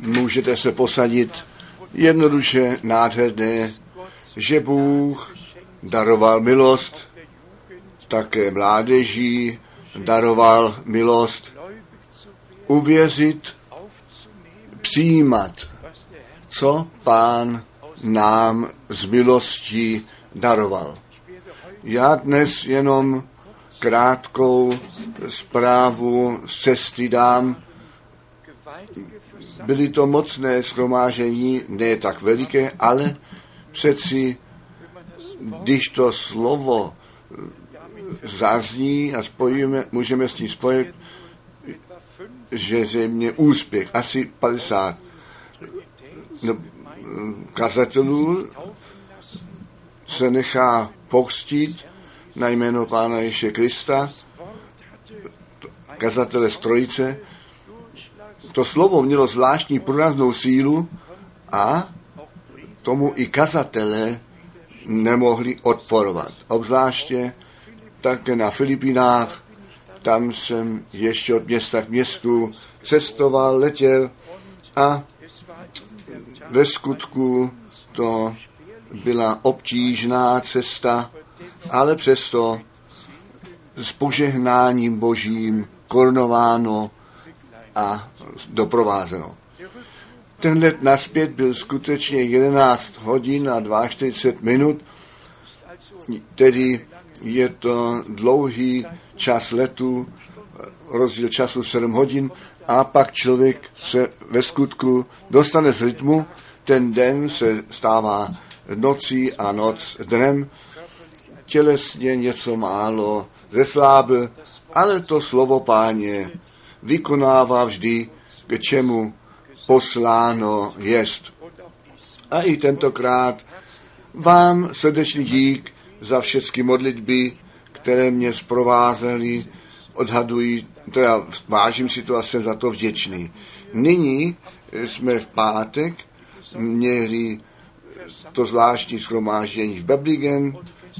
Můžete se posadit jednoduše nádherné, že Bůh daroval milost, také mládeží daroval milost, uvěřit, přijímat, co pán nám z milostí daroval. Já dnes jenom krátkou zprávu z cesty dám. Byly to mocné schromážení, ne tak veliké, ale přeci, když to slovo zazní a spojíme, můžeme s tím spojit, že země úspěch, asi 50 no, kazatelů se nechá pokřtít na jméno Pána Ježíše Krista, kazatele strojice. To slovo mělo zvláštní průraznou sílu a tomu i kazatele nemohli odporovat. Obzvláště také na Filipinách, tam jsem ještě od města k městu cestoval, letěl a ve skutku to byla obtížná cesta, ale přesto s požehnáním božím korunováno a doprovázeno. Ten let naspět byl skutečně 11 hodin a 42 minut, tedy je to dlouhý čas letu, rozdíl času 7 hodin a pak člověk se ve skutku dostane z rytmu, ten den se stává nocí a noc dnem, tělesně něco málo zeslábil, ale to slovo páně vykonává vždy, k čemu posláno jest. A i tentokrát vám srdečný dík za všechny modlitby, které mě zprovázely, odhadují, teda vážím si to a jsem za to vděčný. Nyní jsme v pátek měli to zvláštní schromáždění v Bebligen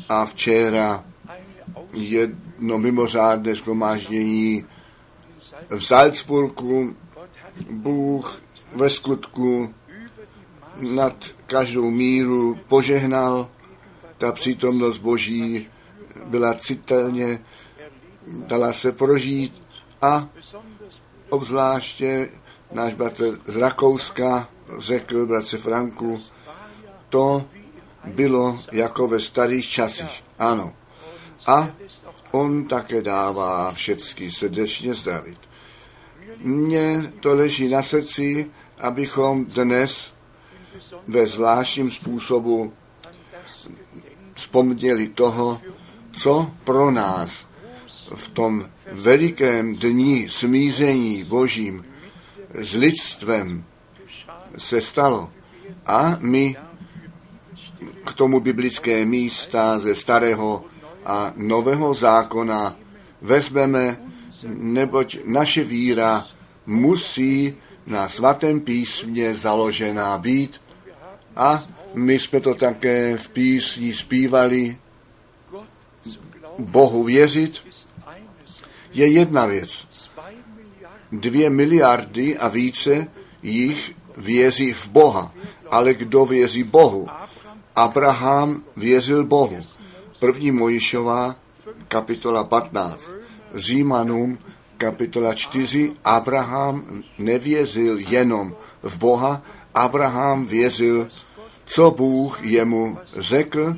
a včera jedno mimořádné schromáždění v Salzburgu. Bůh ve skutku nad každou míru požehnal. Ta přítomnost Boží byla citelně, dala se prožít a obzvláště náš bratr z Rakouska řekl bratře Franku, to bylo jako ve starých časích. Ano. A on také dává všecky srdečně zdravit. Mně to leží na srdci, abychom dnes ve zvláštním způsobu vzpomněli toho, co pro nás v tom velikém dní smíření božím s lidstvem se stalo. A my k tomu biblické místa ze starého a nového zákona vezmeme, neboť naše víra musí na svatém písmě založená být a my jsme to také v písni zpívali. Bohu věřit je jedna věc. Dvě miliardy a více jich věří v Boha. Ale kdo věří Bohu? Abraham věřil Bohu. První Mojišová, kapitola 15. Římanům, kapitola 4. Abraham nevěřil jenom v Boha, Abraham věřil, co Bůh jemu řekl,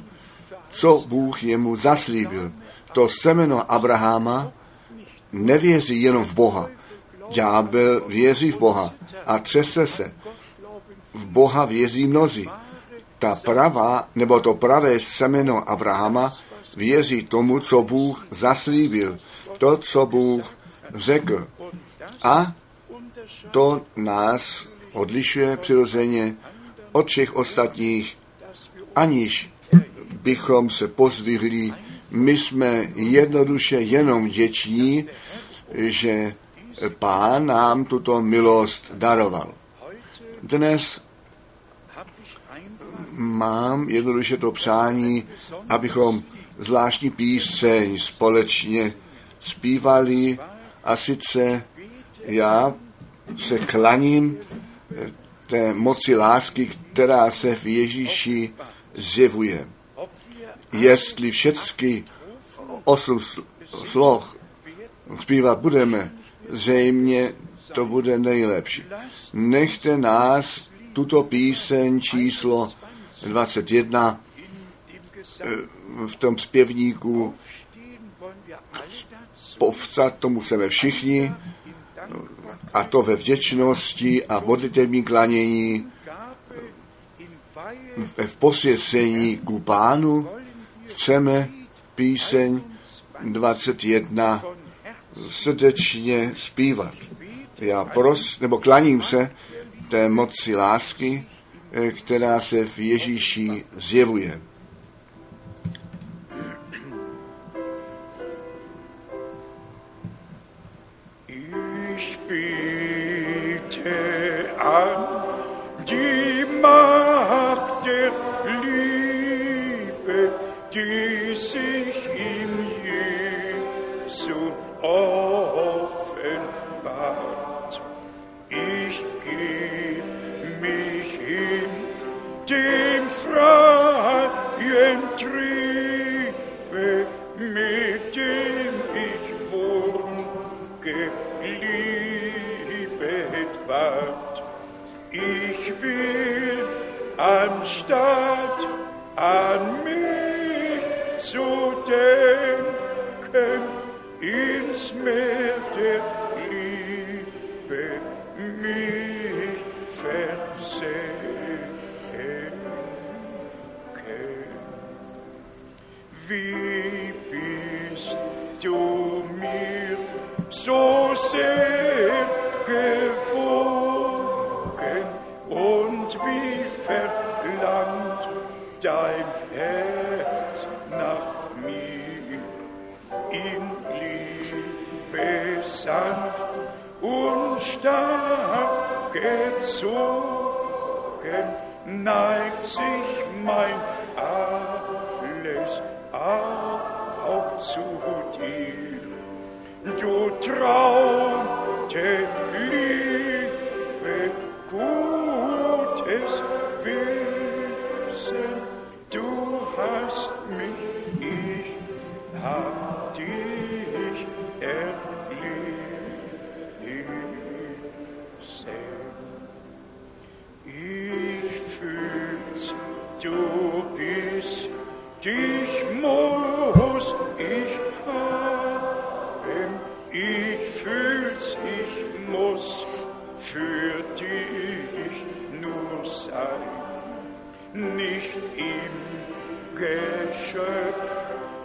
co Bůh jemu zaslíbil. To semeno Abrahama nevěří jenom v Boha. Ďábel věří v Boha a třese se. V Boha věří mnozí ta pravá, nebo to pravé semeno Abrahama věří tomu, co Bůh zaslíbil, to, co Bůh řekl. A to nás odlišuje přirozeně od všech ostatních, aniž bychom se pozdvihli. My jsme jednoduše jenom děční, že Pán nám tuto milost daroval. Dnes mám jednoduše to přání, abychom zvláštní píseň společně zpívali a sice já se klaním eh, té moci lásky, která se v Ježíši zjevuje. Jestli všechny osm sloh zpívat budeme, zřejmě to bude nejlepší. Nechte nás tuto píseň číslo 21 eh, v tom zpěvníku povstat, to musíme všichni, a to ve vděčnosti a modlitevní klanění, v posvěcení ku pánu, chceme píseň 21 srdečně zpívat. Já pros, nebo klaním se té moci lásky, eh, která se v Ježíši zjevuje. Herrn, die Macht der Liebe, die sich im Jesu offenbart. Ich gebe mich hin dem freien Triebe, mit dem ich wohl geliebet war. Ich will anstatt an mich zu denken ins Meer der Liebe mich versenken. Wie bist du mir so sehr gewesen? wie verlangt dein Herz nach mir in Liebe sanft und stark gezogen neigt sich mein alles auch zu dir. Du traute Liebe, gut wisse, du hast mich, ich hab dich erlebt. Ich fühl's, du bist, dich muss ich haben. Ich fühl's, ich muss für dich nur sein nicht ihm Geschöpf,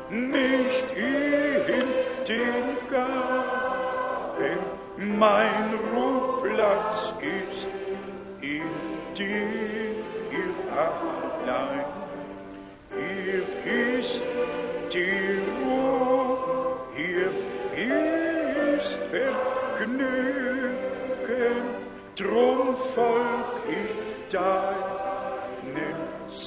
nicht ihm den Garten, mein Ruhplatz ist in dir allein. Hier ist die Ruhe, hier ist Vergnügen, drum folg ich dein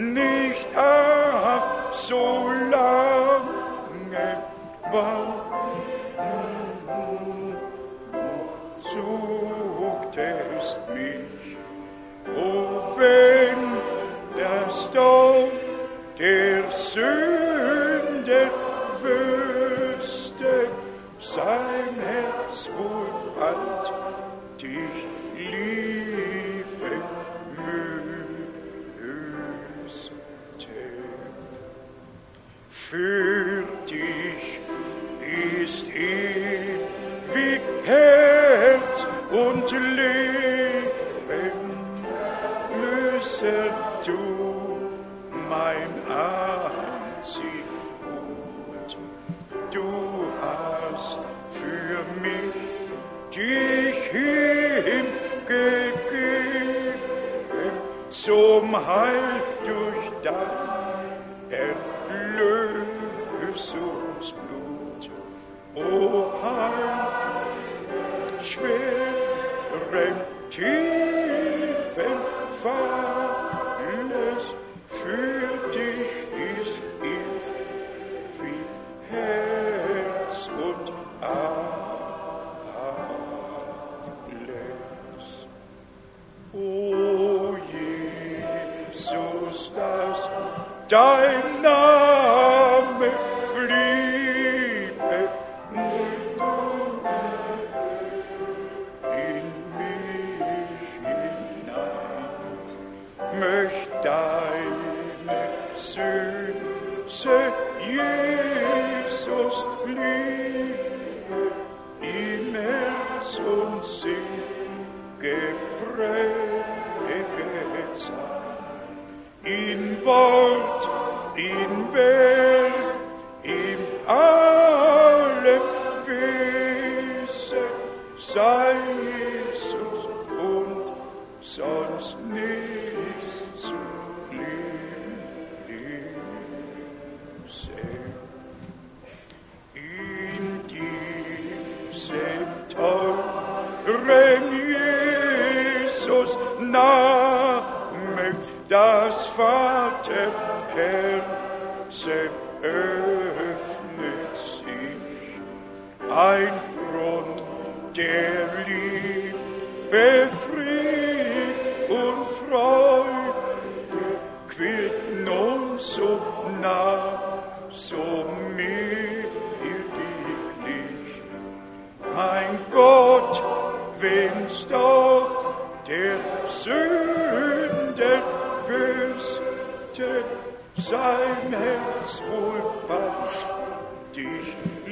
nicht ach so lange war. warten, suchtest mich, oh wenn das Dorf der Sünde wüsste, sein Herz wohl bald dich lieb. für dich ist ewig Herz und Leben. Löse du mein einzig Gut. Du hast für mich dich hingegeben zum Heil durch dein Erlös. Erlösungsblut. O Heil, schwerem tiefen Falles, für dich ist ewig Herz und alles. O Jesus, dass dein Name Revolution.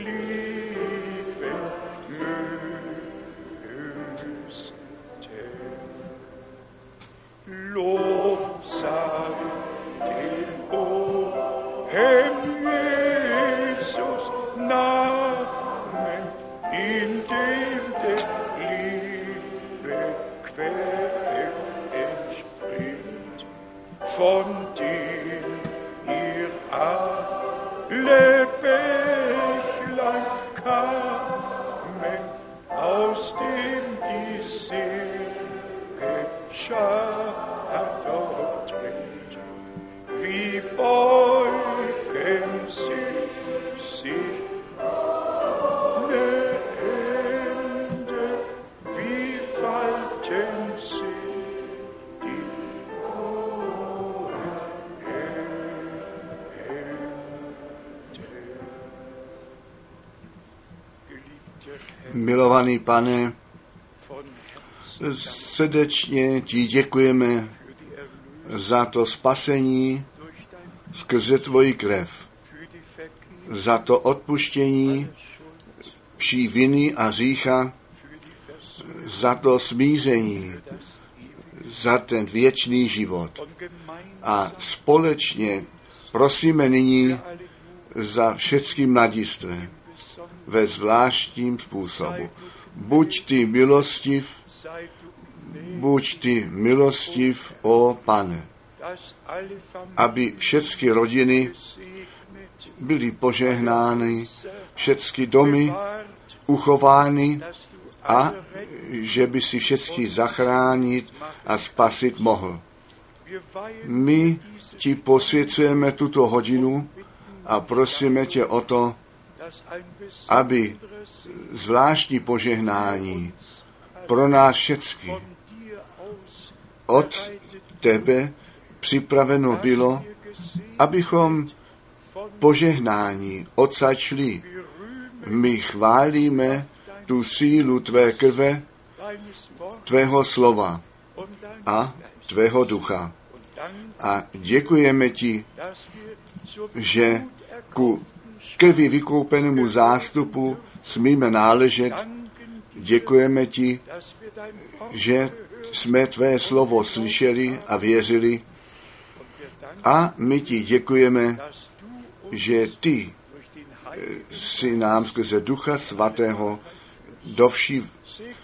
Milovaný pane, srdečně ti děkujeme za to spasení skrze tvoji krev, za to odpuštění vší viny a řícha, za to smíření, za ten věčný život. A společně prosíme nyní za všechny mladistvé ve zvláštním způsobu. Buď ty milostiv, buď ty milostiv, o pane, aby všechny rodiny byly požehnány, všechny domy uchovány a že by si všechny zachránit a spasit mohl. My ti posvěcujeme tuto hodinu a prosíme tě o to, aby zvláštní požehnání pro nás všechny od tebe připraveno bylo, abychom požehnání odsačli. My chválíme tu sílu tvé krve, tvého slova a tvého ducha. A děkujeme ti, že ku krvi vykoupenému zástupu smíme náležet. Děkujeme ti, že jsme tvé slovo slyšeli a věřili. A my ti děkujeme, že ty Heiligen si nám skrze Ducha Svatého do vší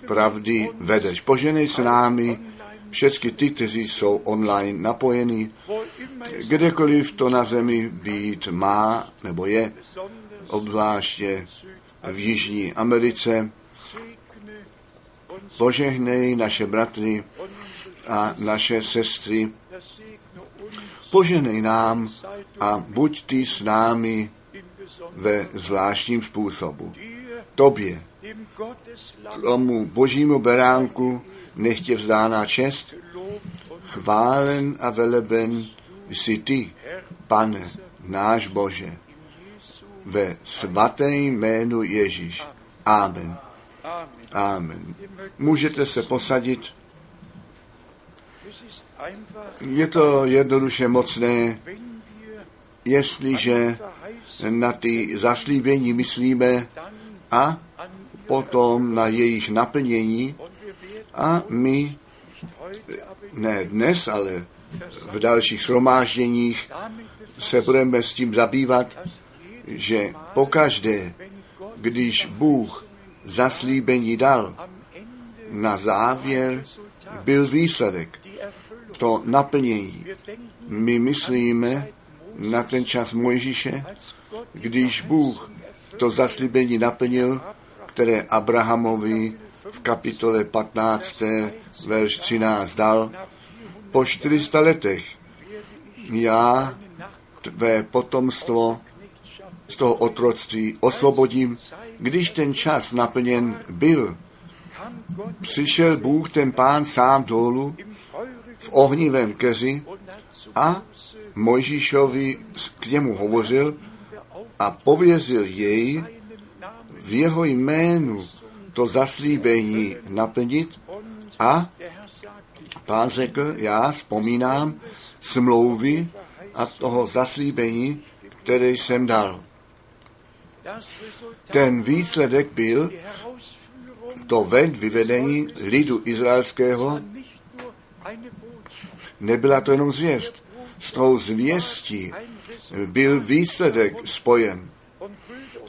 pravdy vedeš. Poženej s námi všechny ty, kteří jsou online es kdekoliv to na zemi být má nebo je, obzvláště v Jižní Americe. Požehnej naše bratry a naše sestry, požehnej nám a buď ty s námi ve zvláštním způsobu. Tobě, tomu božímu beránku, nechtě vzdána čest, chválen a veleben jsi ty, pane, náš Bože, ve svatém jménu Ježíš. Amen. Amen. Můžete se posadit. Je to jednoduše mocné, jestliže na ty zaslíbení myslíme a potom na jejich naplnění a my ne dnes, ale v dalších shromážděních se budeme s tím zabývat, že pokaždé, když Bůh zaslíbení dal, na závěr byl výsledek, to naplnění. My myslíme na ten čas Mojžíše, když Bůh to zaslíbení naplnil, které Abrahamovi v kapitole 15. verš 13 dal, po 400 letech já tvé potomstvo z toho otroctví osvobodím. Když ten čas naplněn byl, přišel Bůh, ten pán sám dolů v ohnivém keři a Mojžíšovi k němu hovořil a pověřil jej v jeho jménu to zaslíbení naplnit a pán řekl, já vzpomínám smlouvy a toho zaslíbení, které jsem dal. Ten výsledek byl to ven vyvedení lidu izraelského, nebyla to jenom zvěst. S tou zvěstí byl výsledek spojen.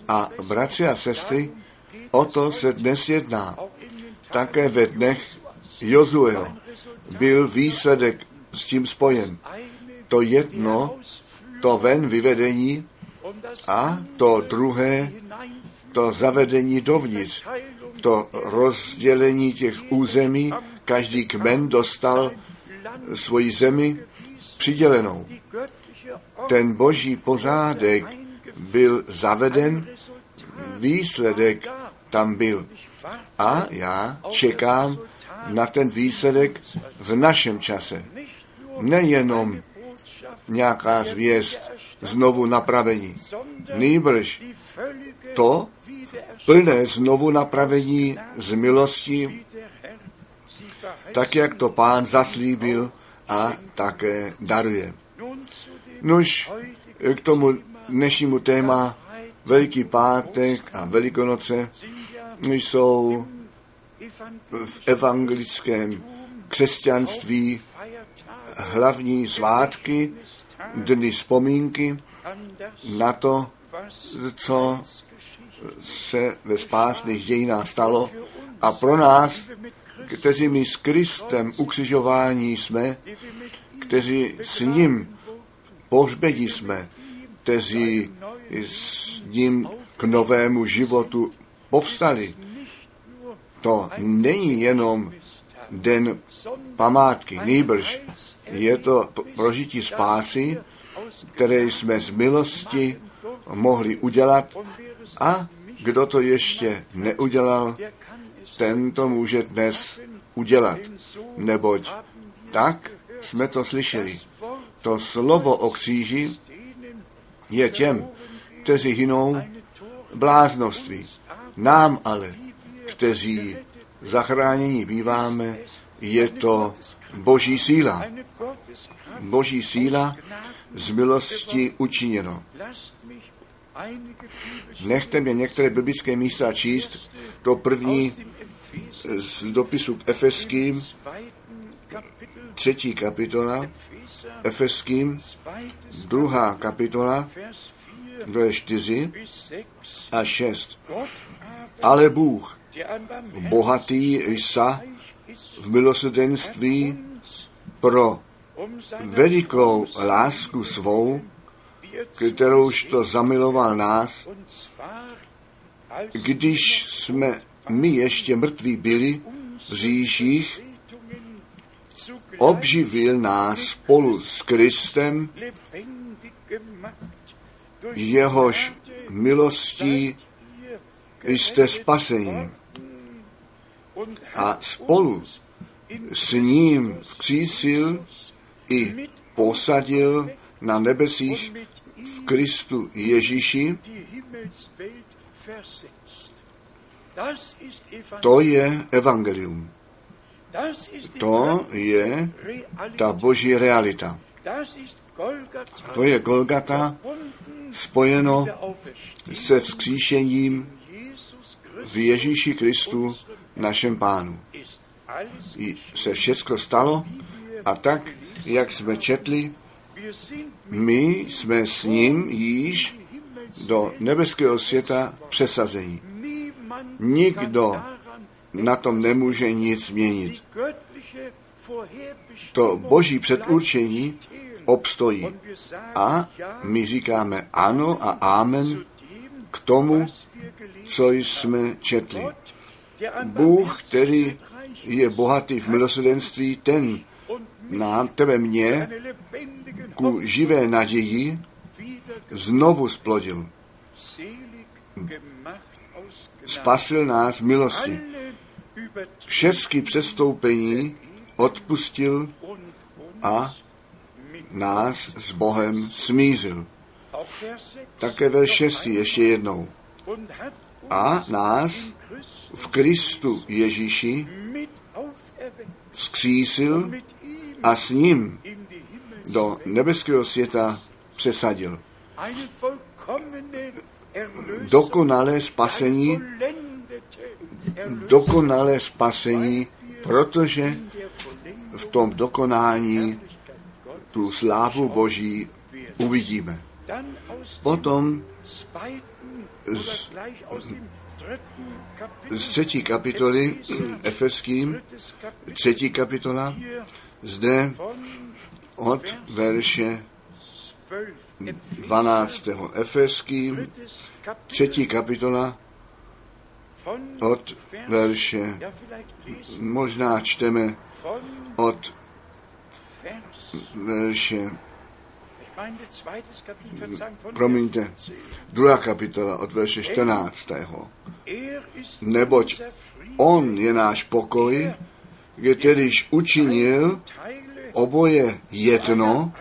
A bratři a sestry, o to se dnes jedná. Také ve dnech Jozueho byl výsledek s tím spojen. To jedno, to ven vyvedení a to druhé, to zavedení dovnitř, to rozdělení těch území, každý kmen dostal svoji zemi přidělenou. Ten boží pořádek byl zaveden, výsledek tam byl. A já čekám na ten výsledek v našem čase. Nejenom nějaká zvěst znovu napravení, nýbrž to plné znovu napravení z milosti, tak jak to pán zaslíbil a také daruje. Nuž k tomu dnešnímu téma Veliký pátek a Velikonoce jsou v evangelickém křesťanství hlavní svátky, dny vzpomínky na to, co se ve spásných dějinách stalo. A pro nás, kteří my s Kristem ukřižování jsme, kteří s ním pohřbedi jsme, kteří s ním k novému životu povstali. To není jenom den památky, nýbrž je to prožití spásy, které jsme z milosti mohli udělat a kdo to ještě neudělal, ten to může dnes udělat. Neboť tak jsme to slyšeli. To slovo o kříži je těm, kteří hynou bláznoství. Nám ale, kteří zachránění býváme, je to boží síla. Boží síla z milosti učiněno. Nechte mě některé biblické místa číst. To první z dopisu k Efeským, třetí kapitola, Efeským, druhá kapitola, Vers 4 verše 4 bis 6 a 6. Ale Bůh, bohatý sa ist v milosrdenství pro velikou lásku svou, er kterouž to zamiloval nás, když jsme my ještě mrtví byli v říších, obživil nás spolu s Kristem, jehož milostí jste spaseni a spolu s ním vzkřísil i posadil na nebesích v Kristu Ježíši. To je evangelium. To je ta boží realita. To je Golgata spojeno se vzkříšením v. Ježíši Kristu, našem pánu. Se všechno stalo a tak, jak jsme četli, my jsme s ním již do nebeského světa přesazení. Nikdo Na tom nemůže nic změnit. To boží předurčení obstojí. A my říkáme ano a amen k tomu, co jsme četli. Bůh, který je bohatý v milosrdenství, ten nám, tebe mě, ku živé naději znovu splodil. Spasil nás milosti. Všechny přestoupení odpustil a nás s Bohem smířil. auf Vers 6 Také verš 6 ještě jednou. A nás v Kristu Ježíši vzkřísil a s ním do nebeského světa přesadil. Dokonalé spasení, dokonalé spasení, protože v tom dokonání tu slávu Boží uvidíme. Potom z- z třetí kapitoly Efeským, třetí kapitola, zde od verše 12 12. Efeským, třetí kapitola od verše, možná čteme od verše, promiňte, Vers 14. druhá kapitola od verše 14. Er ist Neboť On je náš pokoj, kterýž učinil oboje jedno,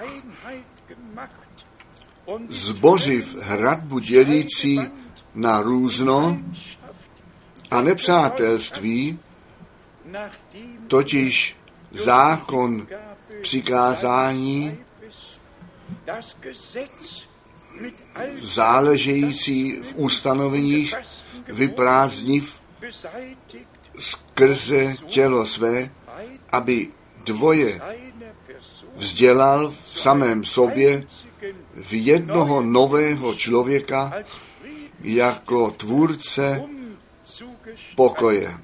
zbořiv hradbu dělící na různo a nepřátelství, totiž zákon přikázání záležející v ustanoveních vyprázdniv skrze tělo své, aby dvoje vzdělal v samém sobě v jednoho nového člověka jako tvůrce umzugestalten. pokoje.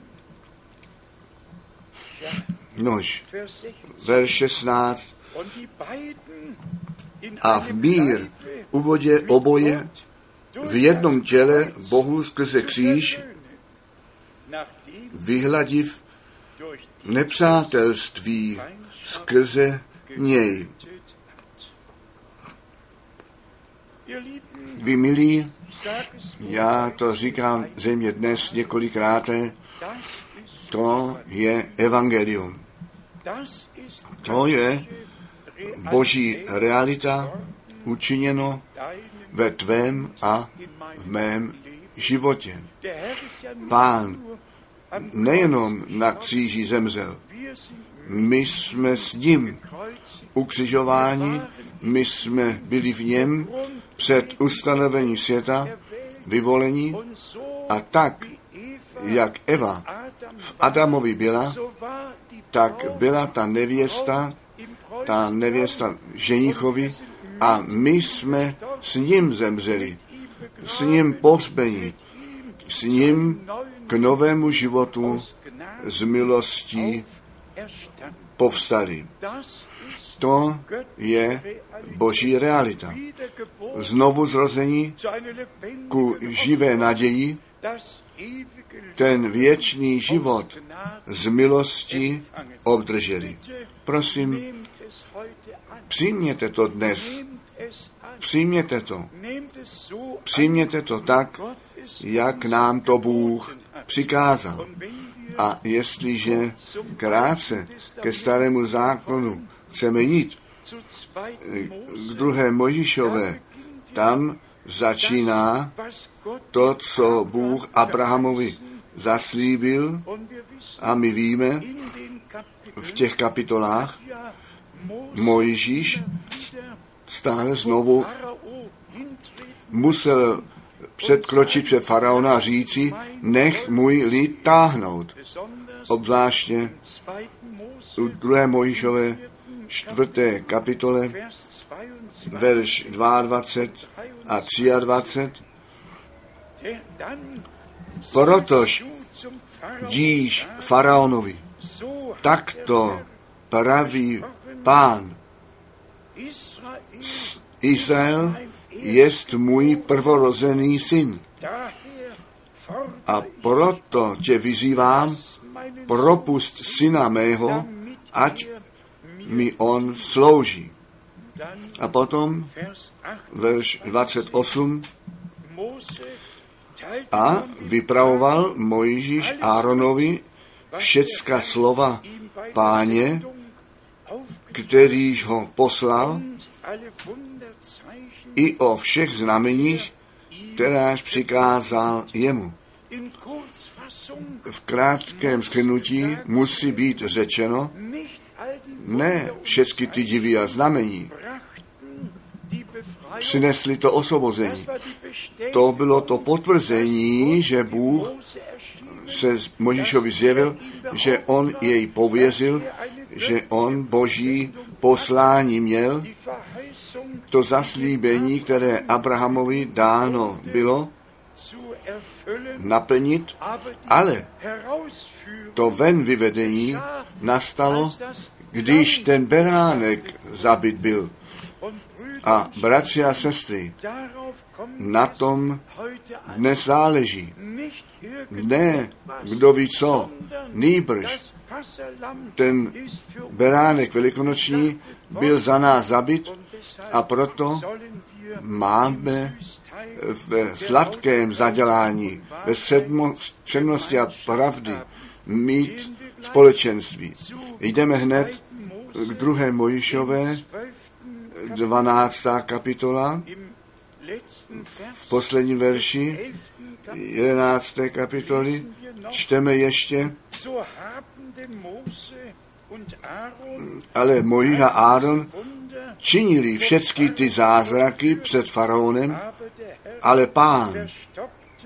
Nož, Vers 16. verš 16. A v mír uvodě oboje v jednom těle Bohu skrze kříž, vyhladiv nepřátelství skrze něj. Vy milí, já to říkám země dnes několikrát, to je evangelium. To je boží realita učiněno ve tvém a v mém životě. Pán nejenom na kříži zemřel, my jsme s ním ukřižováni, my jsme byli v něm před ustanovením světa, vyvolení a tak, jak Eva v Adamovi byla, tak byla ta nevěsta, ta nevěsta ženichovi a my jsme s ním zemřeli, s ním pohřbení, s ním k novému životu z milostí povstali. To je boží realita. Znovu zrození ku živé naději, ten věčný život z milosti obdrželi. Prosím, přijměte to dnes. Přijměte to. Přijměte to tak, jak nám to Bůh přikázal. A jestliže krátce ke starému zákonu chceme jít 2. k druhé Možišové, tam začíná to, co Bůh Abrahamovi zaslíbil a my víme v těch kapitolách, Mojžíš stále znovu musel předkročit před faraona a říci, nech můj lid táhnout. Obzvláště im 2. Mose u druhé Mojišové čtvrté kapitole, Vers 22 verš 22 a 23, der dann Protož díš faraonovi, takto praví pán, Izrael jest můj prvorozený syn. A proto tě vyzývám, propust syna mého, ať mi on slouží. A potom Vers 8 verš 28 Mose teilte a vypravoval Mojžíš Áronovi všecka slova páně, kterýž ho poslal, i o všech znameních, kteráž přikázal jemu. V krátkém schrnutí musí být řečeno, ne všechny ty divy a znamení přinesli to osvobození. To bylo to potvrzení, že Bůh se Možišovi zjevil, že on jej pověřil, že on boží poslání měl, to zaslíbení, které Abrahamovi dáno bylo, naplnit, ale to ven vyvedení nastalo, když ten beránek zabit byl. A bratři a sestry, na tom heute an. dnes záleží. Nicht Ne, kdo ví co, nýbrž ten beránek velikonoční byl za nás zabit a proto máme v sladkém zadělání, ve přednosti a pravdy mít společenství. Jdeme hned k druhé Mojišové, 12. kapitola, v posledním verši 11. 11. kapitoly, čteme ještě, Ale Mojžíš a Áron činili všechny ty zázraky před faraonem, ale pán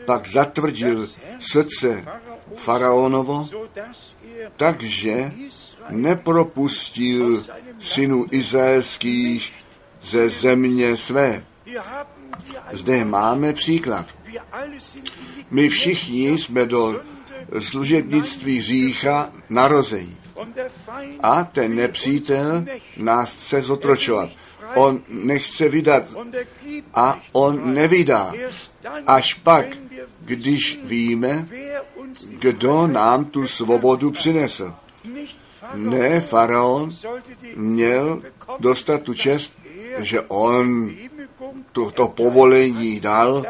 pak zatvrdil srdce faraonovo, takže nepropustil synů izraelských ze země své. Zde máme příklad. My všichni jsme do služebnictví řícha narození. A ten nepřítel nás chce zotročovat. On nechce vydat a on nevydá. Až pak, když víme, kdo nám tu svobodu přinesl. Ne, faraon měl dostat tu čest, že on Genehmigung to, to povolení dal,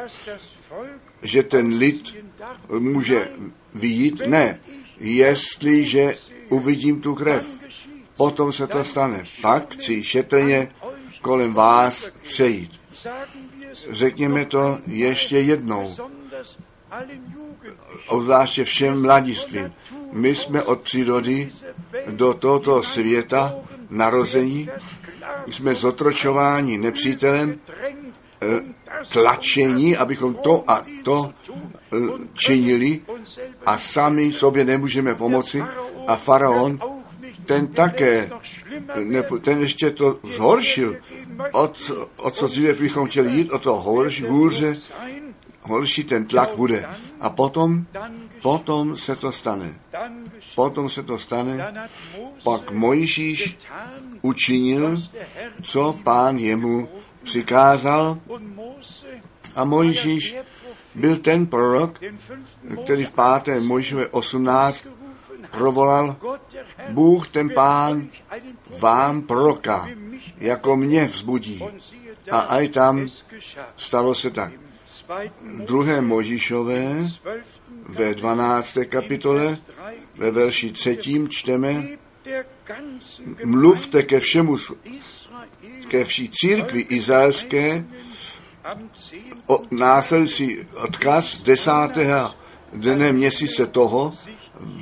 že ten lid může vyjít. Ne, jestliže uvidím tu krev, potom se to stane. Pak chci šetrně kolem vás přejít. Řekněme to ještě jednou, obzvláště všem mladistvím. My jsme od přírody do tohoto světa narození, jsme zotročováni nepřítelem, eh, tlačení, abychom to a to činili a sami sobě nemůžeme pomoci. A faraon, ten také, ne, ten ještě to zhoršil. O, co- o co dříve bychom chtěli jít, o to horší, hůře, horší ten tlak bude. A potom, potom se to stane. Potom se to stane. Pak Mojžíš učinil, co pán jemu přikázal. A Mojžíš byl ten prorok, který v páté Mojžové 18 provolal, Bůh ten pán vám proroka, jako mě vzbudí. A aj tam stalo se tak. Druhé Možišové ve 12. kapitole ve verši třetím čteme mluvte ke všemu, ke vší církvi izraelské o následující odkaz desátého dne měsíce toho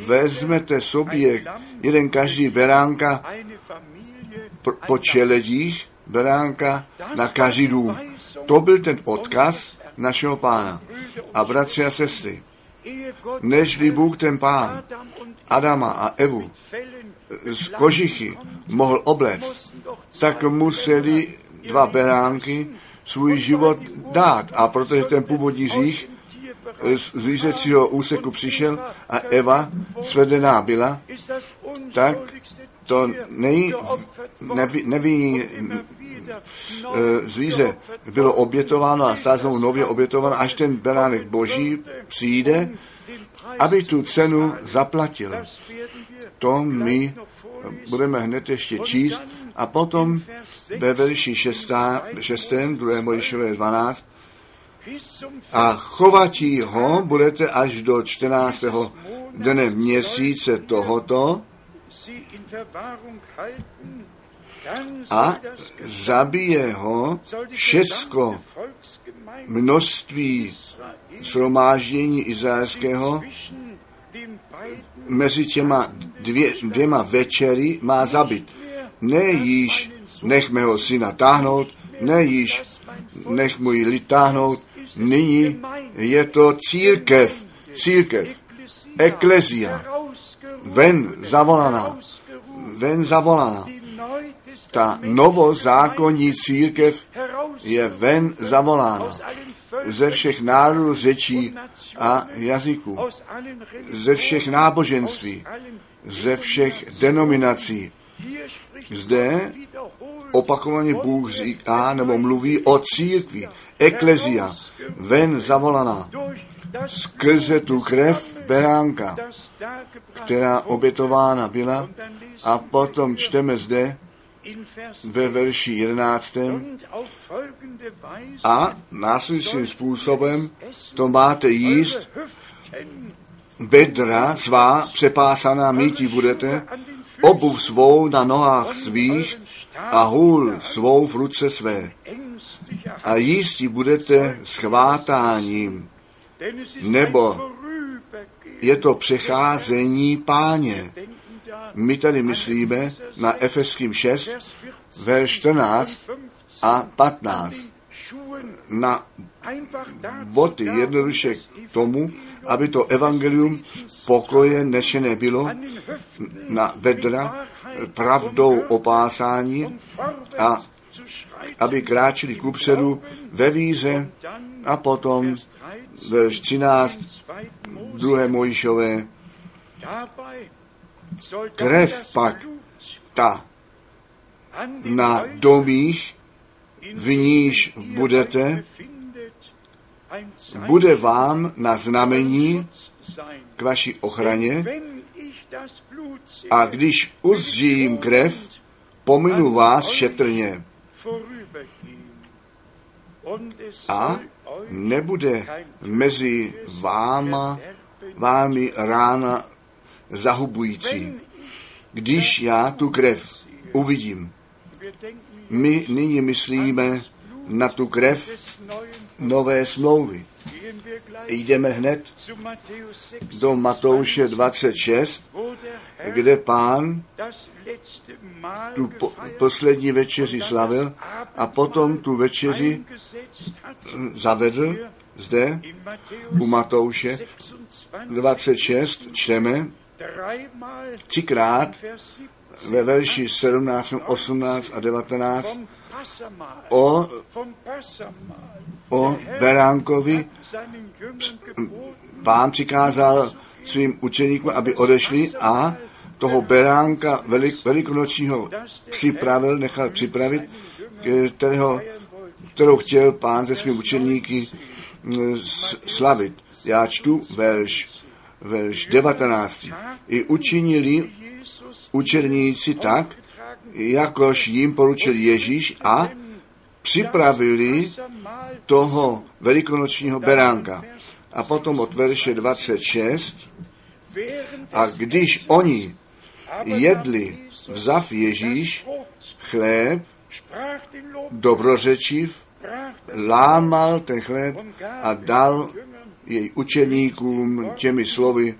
vezmete sobě jeden každý beránka po čeledích, beránka na každý dům. To byl ten odkaz našeho pána. A bratři a sestry, nežli Bůh ten pán Adama a Evu z kožichy mohl oblec, tak museli dva beránky svůj život dát. A protože ten původní řích z zvířecího úseku přišel a Eva svedená byla, tak to nej, neví, neví zvíře bylo obětováno a stále nově obětováno, až ten beránek boží přijde, aby tu cenu zaplatil. To my budeme hned ještě číst a potom ve verši 6. 6. 2. Mojžíšové 12 a chovatí ho budete až do 14. dne měsíce tohoto a zabije ho všecko množství shromáždění izraelského mezi těma dvě, dvěma večery má zabit. Ne již nechme ho syna táhnout, ne již nech můj lid táhnout, nyní je to církev, církev, eklezia, ven zavolaná, ven zavolaná. Ta novozákonní církev je ven zavolána ze všech národů, řečí a jazyků, ze všech náboženství, ze všech denominací. Zde opakovaně Bůh říká nebo mluví o církvi, eklezia, ven zavolaná, skrze tu krev beránka, která obětována byla a potom čteme zde ve verši 11. A následujícím způsobem to máte jíst, bedra svá přepásaná mítí budete, obuv svou na nohách svých a hůl svou v ruce své. A jístí budete schvátáním, nebo je to přecházení páně. My tady myslíme na Efeským 6, verš 14 a 15. Na boty jednoduše k tomu, aby to evangelium pokoje nešené bylo na bedra pravdou opásání a aby kráčeli kupředu ve víře a potom verš 13, druhé Mojišové, krev pak ta na domích, v níž budete, bude vám na znamení k vaší ochraně a když uzřím krev, pominu vás šetrně a nebude mezi váma, vámi rána zahubující. Když já tu krev uvidím, my nyní myslíme na tu krev nové smlouvy. Jdeme hned do Matouše 26, kde pán tu po, poslední večeři slavil a potom tu večeři zavedl zde u Matouše 26 čteme třikrát ve verši 17, 18 a 19 vom Passamal, o. o beránkovi pán přikázal svým učeníkům, aby odešli a toho beránka velik, velikonočního připravil, nechal připravit, kterého, kterou chtěl pán ze svými učeníky slavit. Já čtu verš, verš 19. I učinili učeníci tak, jakož jim poručil Ježíš a připravili toho velikonočního beránka. A potom od verše 26. während A když oni jedli, vzav Ježíš chléb, dobrořečiv, lámal ten chléb a dal jej učeníkům těmi slovy,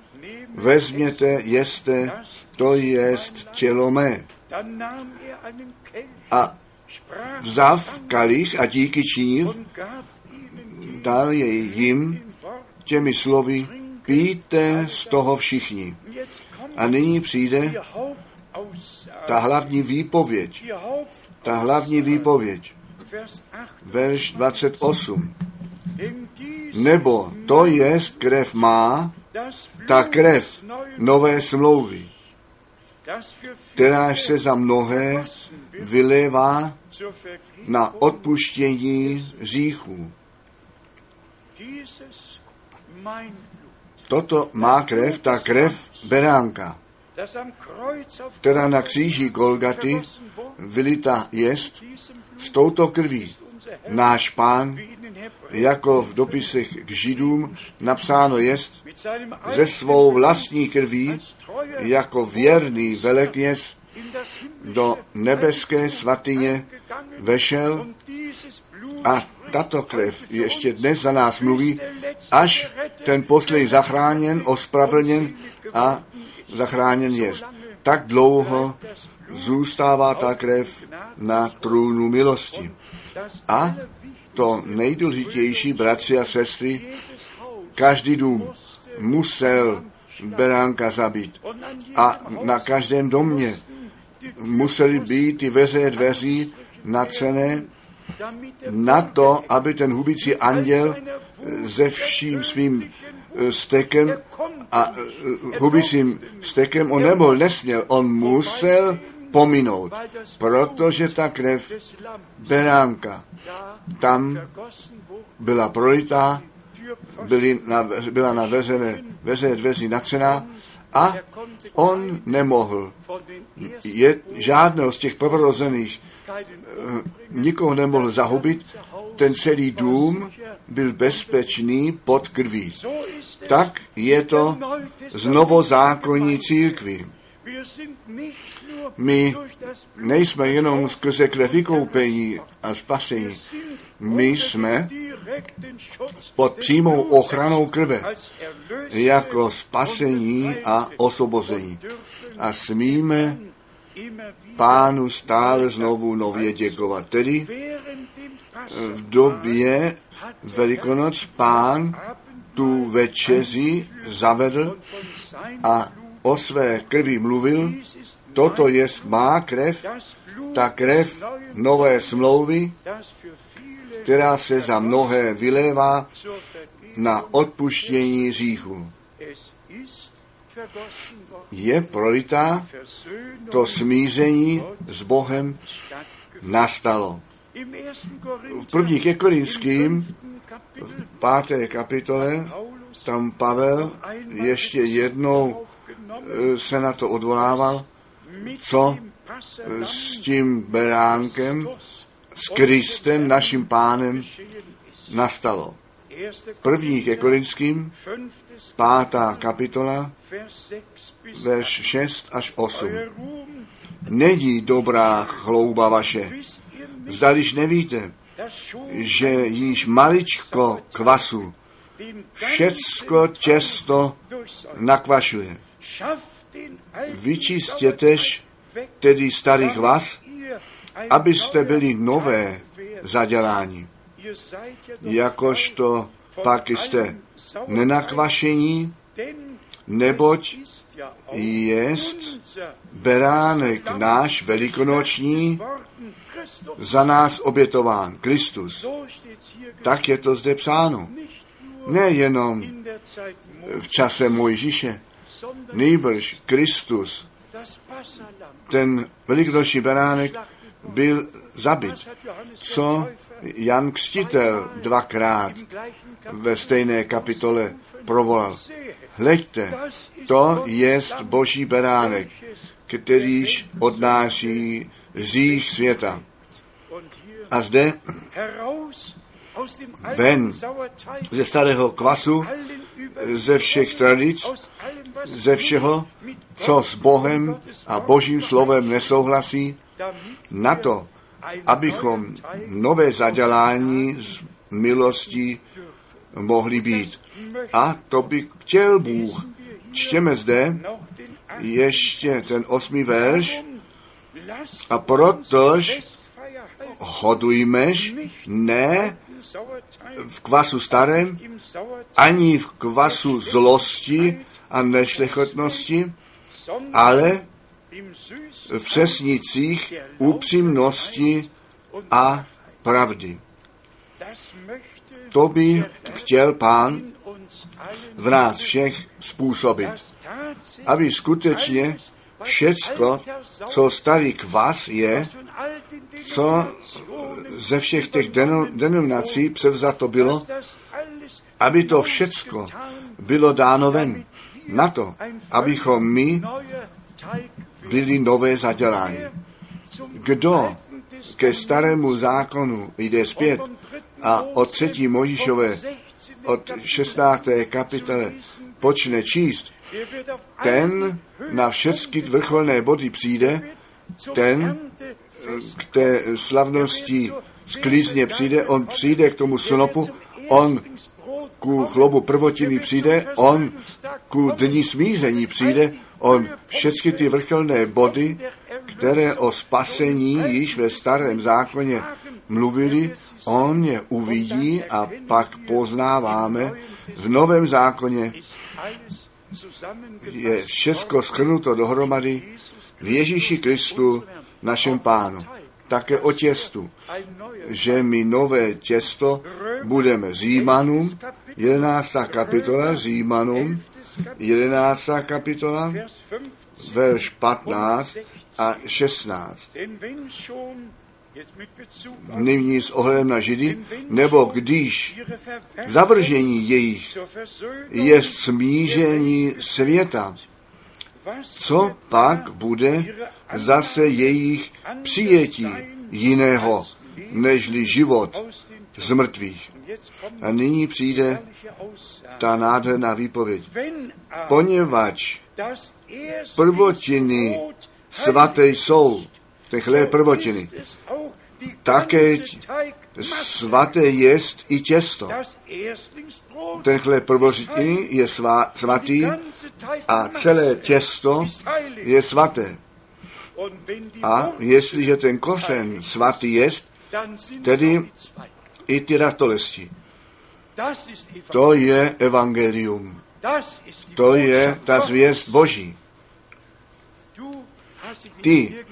vezměte, jeste, to jest tělo mé. A vzav kalich a díky činiv, dal jej jim těmi slovy, pijte z toho všichni. A nyní přijde ta hlavní výpověď. Ta hlavní výpověď. Vers 8. Verš 28. Denn dies Nebo to jest krev má, ta krev nové smlouvy, kteráž se za mnohé vylévá na odpuštění Blut, Toto má krev, ta krev beránka, která na kříži Golgaty vylita jest s touto krví. Náš pán, jako v dopisech k Židům napsáno jest, ze svou vlastní krví, jako věrný velekněz do nebeské svatyně vešel a tato krev ještě dnes za nás mluví, až ten poslední zachráněn, ospravedlněn a zachráněn jest. Tak dlouho zůstává ta krev na trůnu milosti. A to nejdůležitější, bratři a sestry, každý dům musel beránka zabít. A na každém domě museli být ty veřejné dveří natřené na to, aby ten hubící anděl eh, se vším svým eh, stekem a eh, hubícím stekem, on nemohl, nesměl, on musel pominout, protože ta krev beránka tam byla prolitá, byly na, byla na veřejné, veřejné dveří natřená a on nemohl je, žádného z těch prvorozených nikoho nemohl zahubit, ten celý dům byl bezpečný pod krví. Tak je to z novozákonní církvi. My nejsme jenom skrze krev vykoupení a spasení. My jsme pod přímou ochranou krve, jako spasení a dürfen A smíme pánu stále znovu nově děkovat. Tedy v době Velikonoc pán tu večeři zavedl a o své krvi mluvil, toto je má krev, ta krev nové smlouvy, která se za mnohé vylévá na odpuštění hříchu. Je prolitá, to smíření s Bohem nastalo. V první ke Korinským, v páté kapitole, tam Pavel ještě jednou eh, se na to odvolával, co s tím beránkem, s Kristem, naším pánem, nastalo. První ke Korinským, pátá kapitola, Vers 6 bis verš 6 až 8. Euer Ruhm Není dobrá chlouba vaše. Zdališ nevíte, že již maličko kvasu všecko těsto nakvašuje. Vyčistětež tedy starý kvas, abyste byli nové zadělání. Jakožto pak jste nenakvašení, neboť jest beránek náš velikonoční, za nás obětován, Kristus. Tak je to zde psáno. Nejenom v čase Mojžíše, nejbrž Kristus, ten velikonoční beránek, byl zabit. Co Jan Kstitel dvakrát ve stejné kapitole provolal. Hleďte, to jest boží beránek, kterýž odnáší zích světa. A zde ven ze starého kvasu, ze všech tradic, ze všeho, co s Bohem a Božím slovem nesouhlasí, na to, abychom nové zadělání z milostí mohli být. A to by chtěl Bůh. Čtěme zde ještě ten osmý verš. A protož hodujmeš ne v kvasu starém, ani v kvasu zlosti a nešlechotnosti, ale v přesnicích upřímnosti a pravdy. To by chtěl pán v nás všech způsobit, aby skutečně všecko, co starý kvas je, co ze všech těch denominací převzato bylo, aby to všecko bylo dáno ven. Na to, abychom my byli nové zadělání. Kdo ke starému zákonu jde zpět a od třetí Možišové, od 16. kapitole počne číst, ten na všechny vrcholné body přijde, ten k té slavnosti sklízně přijde, on přijde k tomu snopu, on ku chlobu prvotiny přijde, on ku dní smíření přijde, on všechny ty vrcholné body, které o spasení již ve starém zákoně mluvili, on je uvidí a pak poznáváme v novém zákoně je všechno schrnuto dohromady v Ježíši Kristu, našem pánu. Také o těstu, že my nové těsto budeme Římanům, 11. kapitola, Římanům, 11. kapitola, verš 15 a 16. Nyní s ohledem na Židy, nebo když zavržení jejich je smížení světa, co pak bude zase jejich přijetí jiného, nežli život z mrtvých. A nyní přijde ta nádherná výpověď. Poněvadž prvotiny svaté jsou, techhle prvotiny, také svaté jest i těsto. Tenhle prvotiny je svá, svatý a celé těsto je svaté. A jestliže ten kořen svatý jest, tedy i ty ratolesti. To je evangelium. To je ta zvěst Boží. Ty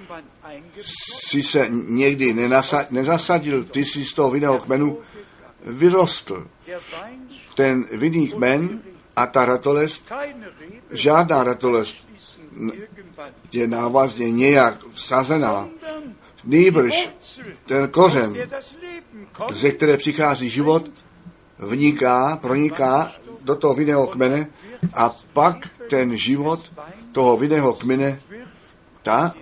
jsi se někdy nenasa- nezasadil, ty jsi z toho vinného kmenu vyrostl. Ten vinný kmen a ta ratolest, žádná ratolest je návazně nějak vsazená. Nýbrž ten kořen, ze které přichází život, vniká, proniká do toho vinného kmene a pak ten život toho vinného kmene, ta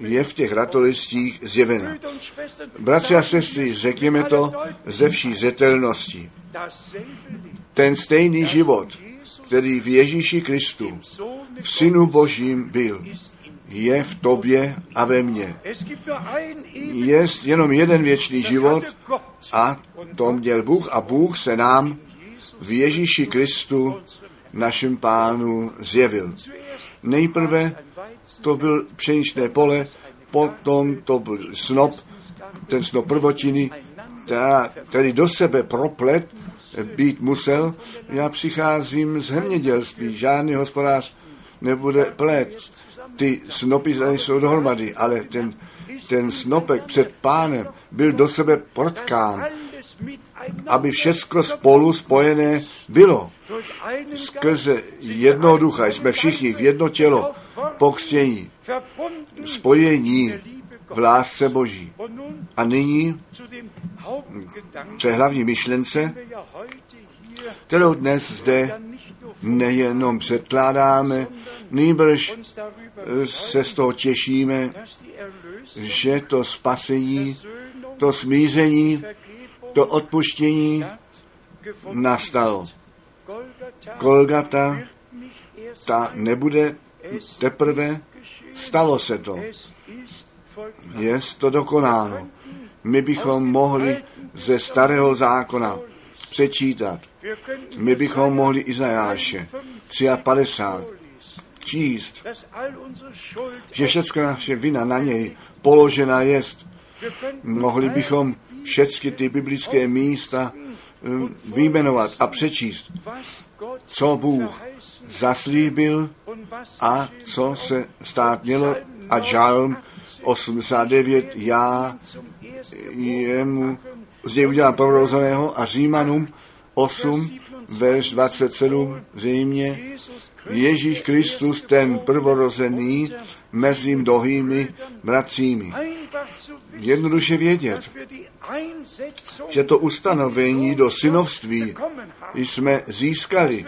je v těch ratolistích zjevena. Bratři a sestry, řekněme to ze vší zetelnosti. Ten stejný život, který v Ježíši Kristu, v Synu Božím byl, je v tobě a ve mně. Je jenom jeden věčný život a to měl Bůh a Bůh se nám v Ježíši Kristu, našem pánu, zjevil. Nejprve to byl pšeničné pole, potom to byl snop, ten snop prvotiny, který do sebe proplet být musel. Já přicházím z zemědělství, žádný hospodář nebude plét. Ty snopy jsou dohromady, ale ten, ten snopek před pánem byl do sebe protkán, aby všecko spolu spojené bylo. Skrze jednoho ducha jsme všichni v jedno tělo pokřtění, spojení v lásce Boží. A nyní té hlavní myšlence, kterou dnes zde nejenom předkládáme, nýbrž se z toho těšíme, že to spasení, to smíření, to odpuštění nastalo. Golgata, ta nebude teprve, stalo se to. Je to dokonáno. My bychom mohli ze starého zákona přečítat. My bychom mohli Izajáše 53 číst, že všechno naše vina na něj položena jest. Mohli bychom všechny ty biblické místa vyjmenovat a přečíst, co Bůh zaslíbil a co se stát mělo. A Žalm 89, já jemu z něj udělám prorozeného a Římanům 8, verš 27, zřejmě Ježíš Kristus, ten prvorozený, mezi dohými bratřími. Jednoduše vědět, že to ustanovení do synovství jsme získali,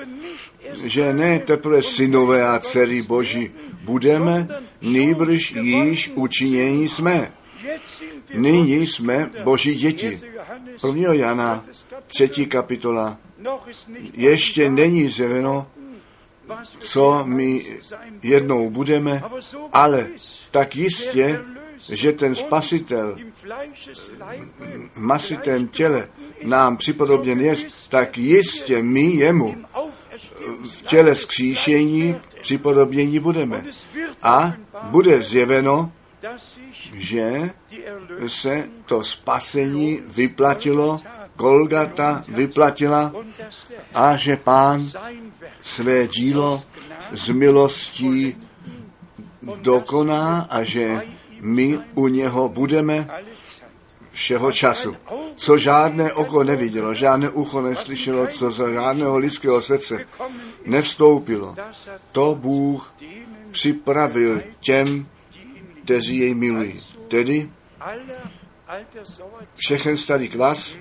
že ne teprve synové a dcery Boží budeme, nýbrž již učinění jsme. Nyní jsme Boží děti. 1. Jana, 3. kapitola. Ještě není zjeveno, co my jednou budeme, ale tak jistě, že ten spasitel masitém těle nám připodobněn je, tak jistě my jemu v těle skříšení připodobnění budeme. A bude zjeveno, že se to spasení vyplatilo, Golgata vyplatila a že pán své dílo z milostí dokoná a že my u něho budeme všeho času. Co žádné oko nevidělo, žádné ucho neslyšelo, co za žádného lidského srdce nevstoupilo, to Bůh připravil těm, kteří jej milují. Tedy všechen starý kvas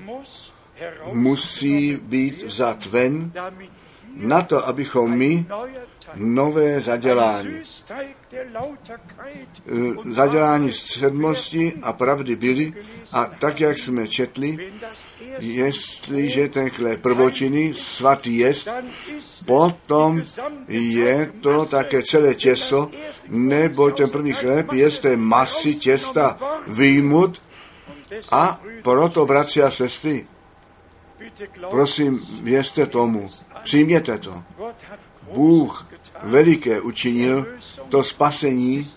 musí být vzat ven na to, abychom my nové zadělání, eh, zadělání středmosti a pravdy byli a tak, jak jsme četli, jestliže ten chléb prvočiny svatý jest, potom je to také celé těsto, nebo ten první chléb je z té masy těsta výjimut a proto, bratři a sestry, prosím, věřte tomu, přijměte to. Bůh veliké učinil, to spasení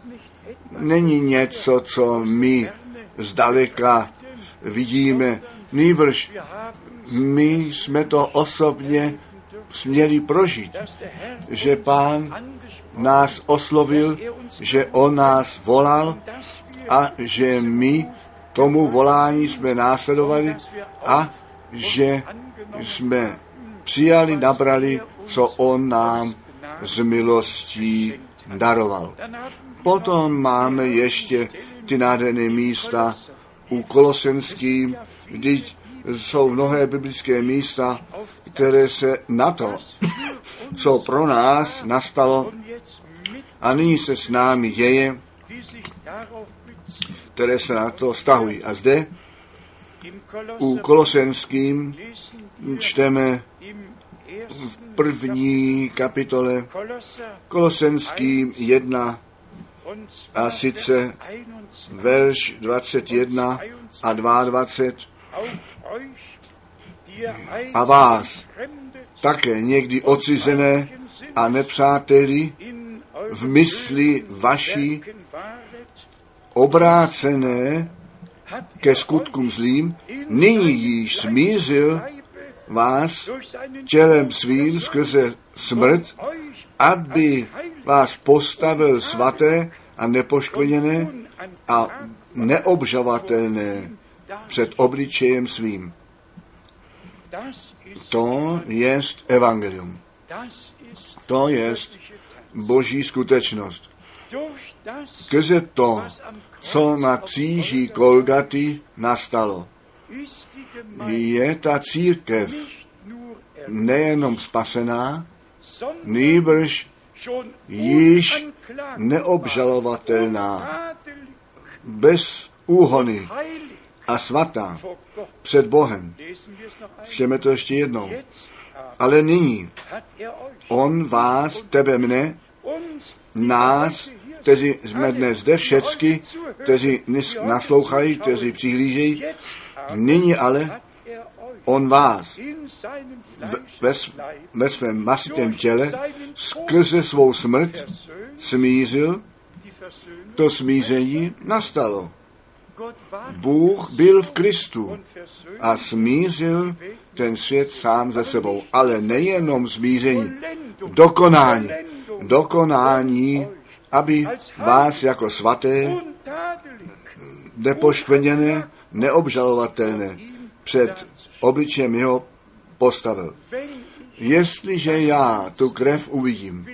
není něco, co my zdaleka vidíme, nýbrž my jsme to osobně směli prožít, že pán nás oslovil, že on nás volal a že my tomu volání jsme následovali a že jsme přijali, nabrali, co on nám z milostí daroval. Potom máme ještě ty nádherné místa u Kolosenským, kdy jsou mnohé biblické místa, které se na to, co pro nás nastalo a nyní se s námi děje, které se na to stahují. A zde u Kolosenským čteme v první kapitole Kolosenským 1 a sice verš 21 a 22 a vás také někdy ocizené a nepřáteli v mysli vaší obrácené ke skutkům zlým, nyní již smířil vás tělem svým skrze smrt, aby vás postavil svaté a nepoškvrněné a neobžavatelné před obličejem svým. To je evangelium. To je boží skutečnost. Skrze to, co na kříži Kolgaty nastalo, je ta církev nejenom spasená, nýbrž již neobžalovatelná, bez úhony a svatá před Bohem. Čteme to ještě jednou. Ale nyní on vás, tebe, mne, nás, kteří jsme dnes zde všecky, kteří naslouchají, kteří přihlížejí, nyní ale on vás ve, ve svém masitém těle skrze svou smrt smířil, to smíření nastalo. Bůh byl v Kristu a smířil ten svět sám ze sebou. Ale nejenom smíření, dokonání. Dokonání, aby vás jako svaté, nepoškvrněné, neobžalovatelné před obličem jeho postavil. Jestliže já tu krev uvidím,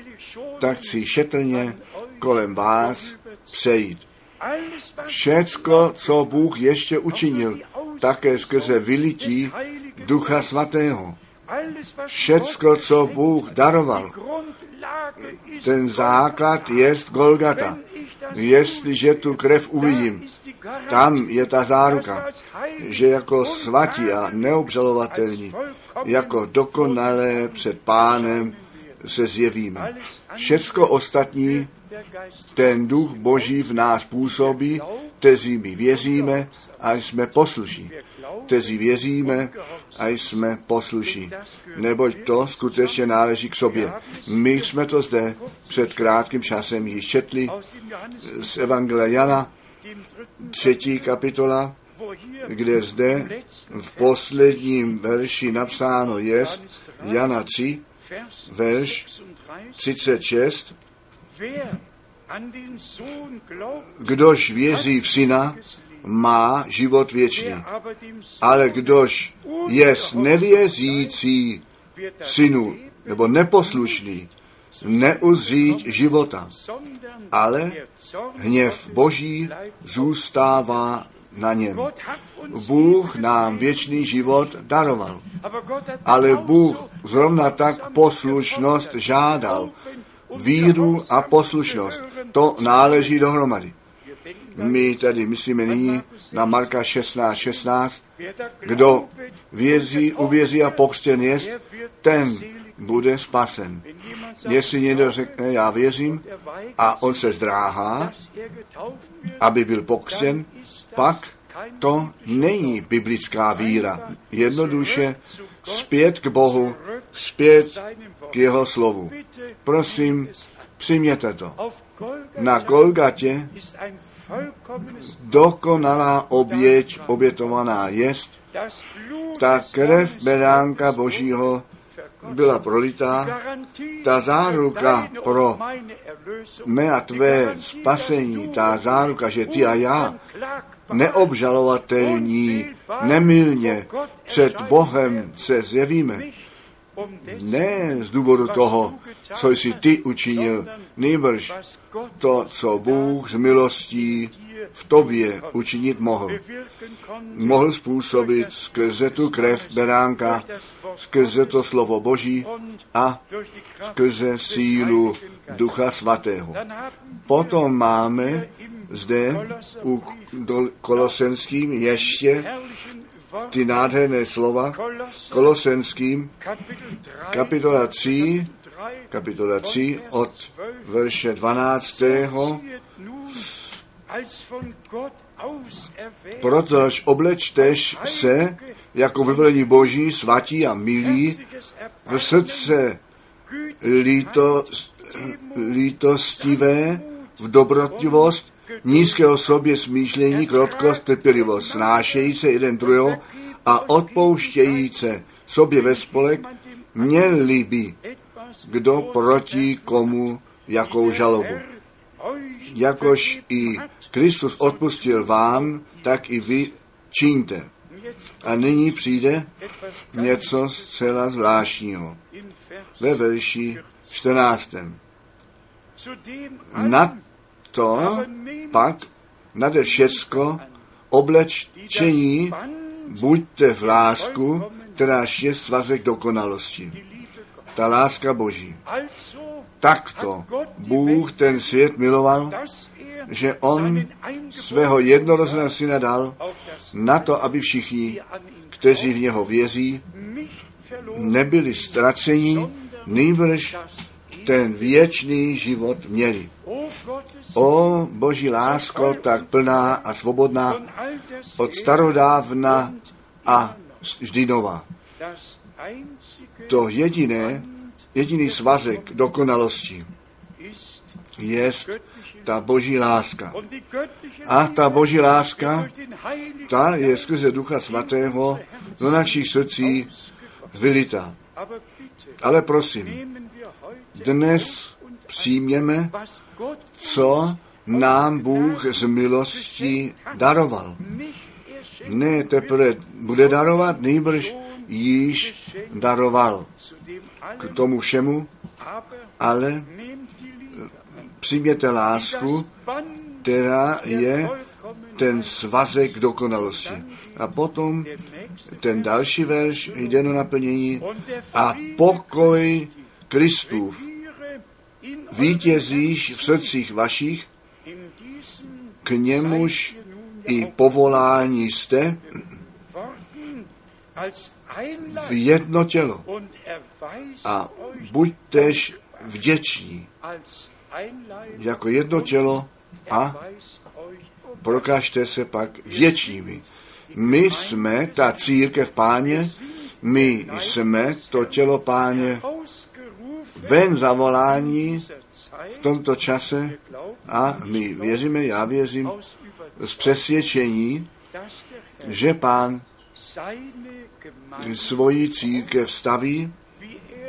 tak chci šetrně kolem vás přejít. Všecko, co Bůh ještě učinil, také skrze vylití Ducha Svatého. Všecko, co Bůh daroval, ten základ je Golgata. Jestliže tu krev uvidím, tam je ta záruka, že jako svatí a neobžalovatelní, jako dokonalé před pánem se zjevíme. Všecko ostatní ten duch Boží v nás působí, kteří my věříme a jsme posluší. Kteří věříme a jsme posluší. Neboť to skutečně náleží k sobě. My jsme to zde před krátkým časem již četli z Evangelia Jana, třetí kapitola, kde zde v posledním verši napsáno je Jana 3, verš 36, Kdož věří v syna, má život věčný. Ale kdož je nevěřící synu nebo neposlušný, neuzřít života, ale hněv Boží zůstává na něm. Bůh nám věčný život daroval, ale Bůh zrovna tak poslušnost žádal víru a poslušnost. To náleží dohromady. My tady myslíme nyní na Marka 16, 16. Kdo věří, uvěří a pokřtěn jest, ten bude spasen. Jestli někdo řekne, já věřím, a on se zdráhá, aby byl pokřtěn, pak to není biblická víra. Jednoduše zpět k Bohu, zpět k jeho slovu. Prosím, přijměte to. Na Golgatě dokonalá oběť obětovaná jest, ta krev beránka Božího byla prolitá, ta záruka pro mé a tvé spasení, ta záruka, že ty a já neobžalovatelní, nemilně před Bohem se zjevíme, ne z důvodu toho, co jsi ty učinil, nejbrž to, co Bůh z milostí v tobě učinit mohl. Mohl způsobit skrze tu krev beránka, skrze to slovo Boží a skrze sílu Ducha Svatého. Potom máme zde u Kolosenským ještě ty nádherné slova Kolosenským, kapitola 3, kapitola 3 od verše 12. Protož oblečteš se jako vyvolení boží, svatí a milí, v srdce líto, lítostivé, v dobrotivost, nízkého sobě smýšlení, krotkost, trpělivost, snášejí se jeden druhého a odpouštějí se sobě ve spolek, měli by kdo proti komu jakou žalobu. Jakož i Kristus odpustil vám, tak i vy čiňte. A nyní přijde něco zcela zvláštního. Ve verši 14. Na to pak nade všecko oblečení buďte v lásku, kteráž je svazek dokonalosti. Ta láska Boží. Takto Bůh ten svět miloval, že on svého jednorozeného syna dal na to, aby všichni, kteří v něho věří, nebyli ztraceni, nýbrž ten věčný život měli. O boží lásko, tak plná a svobodná od starodávna a vždy nová. To jediné, jediný svazek dokonalosti je ta boží láska. A ta boží láska, ta je skrze Ducha Svatého do našich srdcí vylita. Ale prosím, dnes přijměme, co nám Bůh z milosti daroval. Ne teprve bude darovat, nejbrž již daroval k tomu všemu, ale přijměte lásku, která je ten svazek dokonalosti. A potom ten další verš jde do naplnění a pokoj Kristův vítězíš v srdcích vašich, k němuž i povolání jste v jedno tělo a buďtež vděční jako jedno tělo a prokažte se pak většími. My jsme ta církev páně, my jsme to tělo páně ven zavolání v tomto čase a my věříme, já věřím, z přesvědčení, že pán svoji církev staví,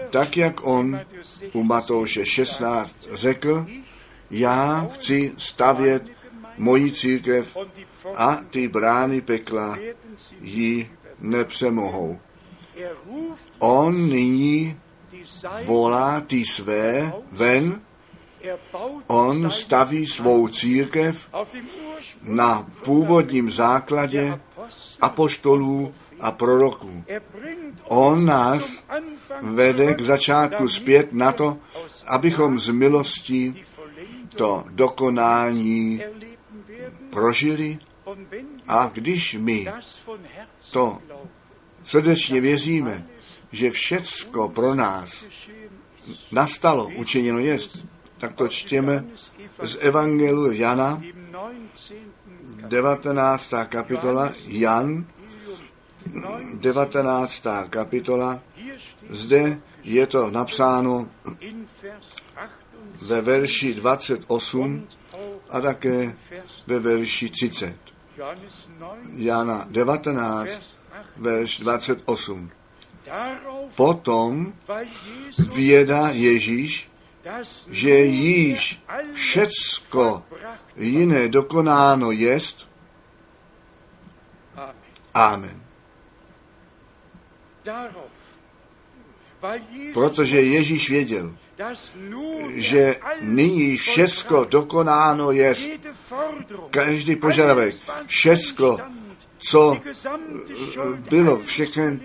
tak jak on u Matouše 16 řekl, já chci stavět moji církev a ty brány pekla ji nepřemohou. On nyní volá ty své ven, on staví svou církev na původním základě apoštolů a proroků. On nás vede k začátku zpět na to, abychom z milosti to dokonání prožili a když my to srdečně věříme, že všecko pro nás nastalo, učiněno jest, tak to čtěme z Evangelu Jana, 19. kapitola, Jan, 19. kapitola, zde je to napsáno ve verši 28 a také ve verši 30. Jana 19, verš 28. Potom věda Ježíš, že již všecko jiné dokonáno jest. Amen. Protože Ježíš věděl, že nyní všecko dokonáno je. Každý požadavek, všecko, co bylo, všechny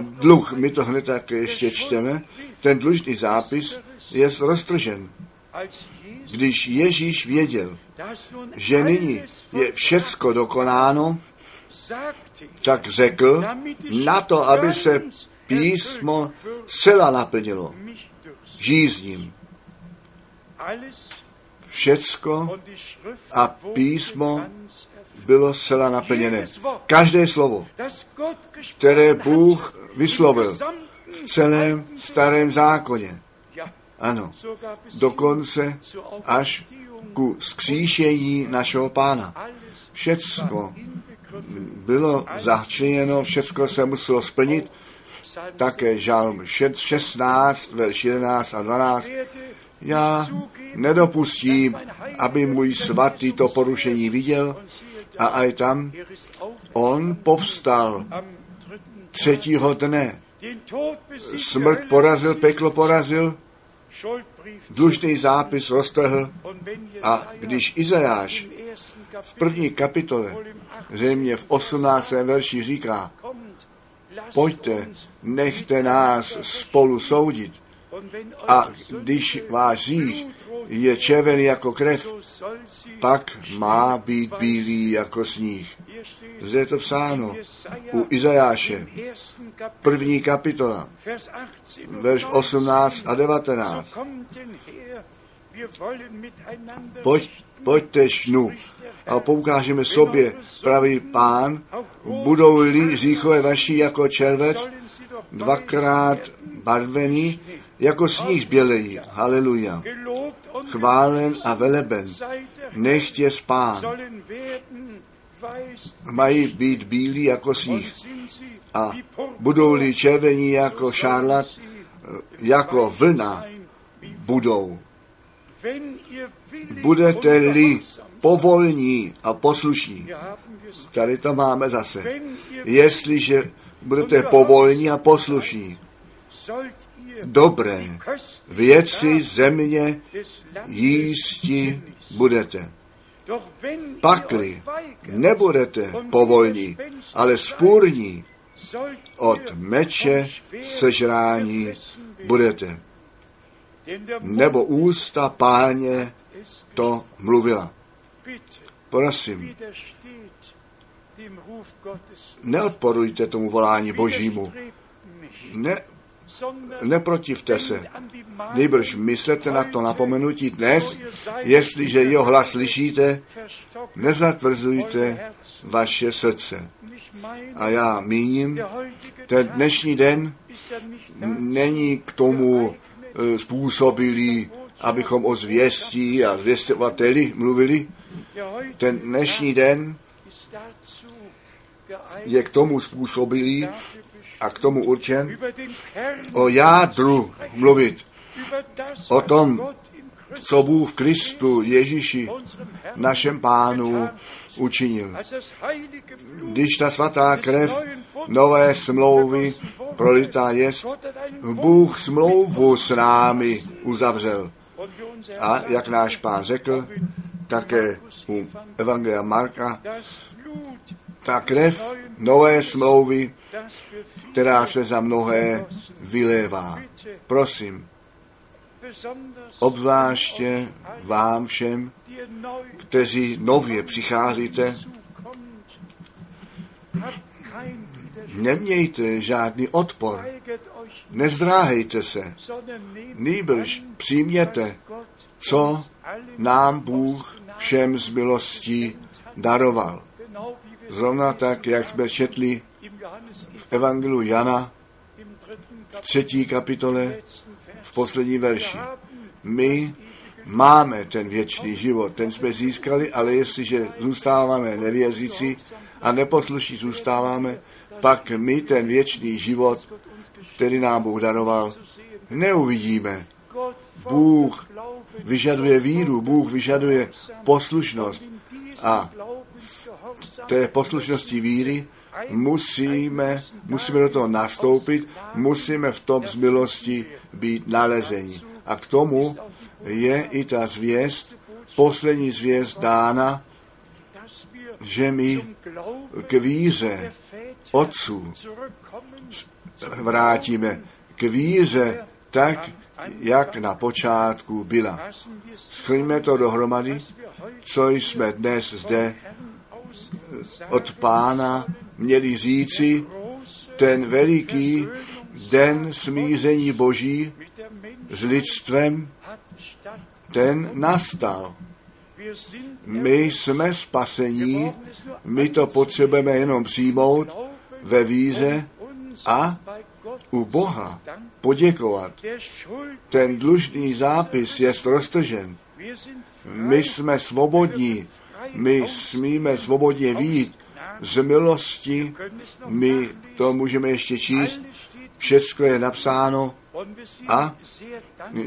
dluh, my to hned tak ještě čteme, ten dlužný zápis je roztržen. Když Ježíš věděl, že nyní je všecko dokonáno, tak řekl, na to, aby se písmo zcela naplnilo žízním. Všecko a písmo bylo zcela naplněné. Každé slovo, které Bůh vyslovil v celém starém zákoně. Ano, dokonce až ku skříšení našeho pána. Všecko bylo začleněno, všecko se muselo splnit, také žalm 16, verš 11 a 12. Já nedopustím, aby můj svatý to porušení viděl a aj tam on povstal třetího dne. Smrt porazil, peklo porazil, dlužný zápis roztrhl a když Izajáš v první kapitole, zřejmě v 18. verši říká, pojďte, nechte nás spolu soudit. A když váš řích je červený jako krev, pak má být bílý jako sníh. Zde je to psáno u Izajáše, první kapitola, verš 18 a 19. Pojď, pojďte šnu a poukážeme sobě, pravý pán, budou-li říchové vaši jako červec, dvakrát barvený, jako sníh bělejí. Haleluja. Chválen a veleben. Nechtě spán. Mají být bílí jako sníh. A budou-li červení jako šarlat, jako vlna budou. Budete-li povolní a poslušní, tady to máme zase, jestliže budete povolní a poslušní, dobré věci země jísti budete. Pakli nebudete povolní, ale spůrní, od meče sežrání budete. Nebo ústa páně to mluvila. Prosím, neodporujte tomu volání Božímu. Ne, neprotivte se. Nejbrž myslete na to napomenutí dnes, jestliže jeho hlas slyšíte, nezatvrzujte vaše srdce. A já míním, ten dnešní den není k tomu e, způsobilý, abychom o zvěstí a zvěstovateli mluvili. Ten dnešní den je k tomu způsobilý a k tomu určen o jádru mluvit, o tom, co Bůh v Kristu Ježíši, našem pánu, učinil. Když ta svatá krev nové smlouvy prolitá je, Bůh smlouvu s námi uzavřel. A jak náš pán řekl, také u Evangelia Marka, ta krev nové smlouvy, která se za mnohé vylévá. Prosím, obzvláště vám všem, kteří nově přicházíte, nemějte žádný odpor, nezdráhejte se, nýbrž přijměte, co nám Bůh všem z milostí daroval. Zrovna tak, jak jsme četli v Evangelu Jana v třetí kapitole v poslední verši. My máme ten věčný život, ten jsme získali, ale jestliže zůstáváme nevěřící a neposluší zůstáváme, pak my ten věčný život, který nám Bůh daroval, neuvidíme. Bůh vyžaduje víru, Bůh vyžaduje poslušnost a v té poslušnosti víry musíme, musíme do toho nastoupit, musíme v tom z milosti být nalezeni. A k tomu je i ta zvěst, poslední zvěst dána, že my k víře otců vrátíme, k víře tak, jak na počátku byla. Schrňme to dohromady, co jsme dnes zde od pána měli říci, ten veliký den smíření Boží s lidstvem, ten nastal. My jsme spasení, my to potřebujeme jenom přijmout ve víze a u Boha poděkovat. Ten dlužný zápis je roztržen. My jsme svobodní, my smíme svobodně vít z milosti, my to můžeme ještě číst, všecko je napsáno A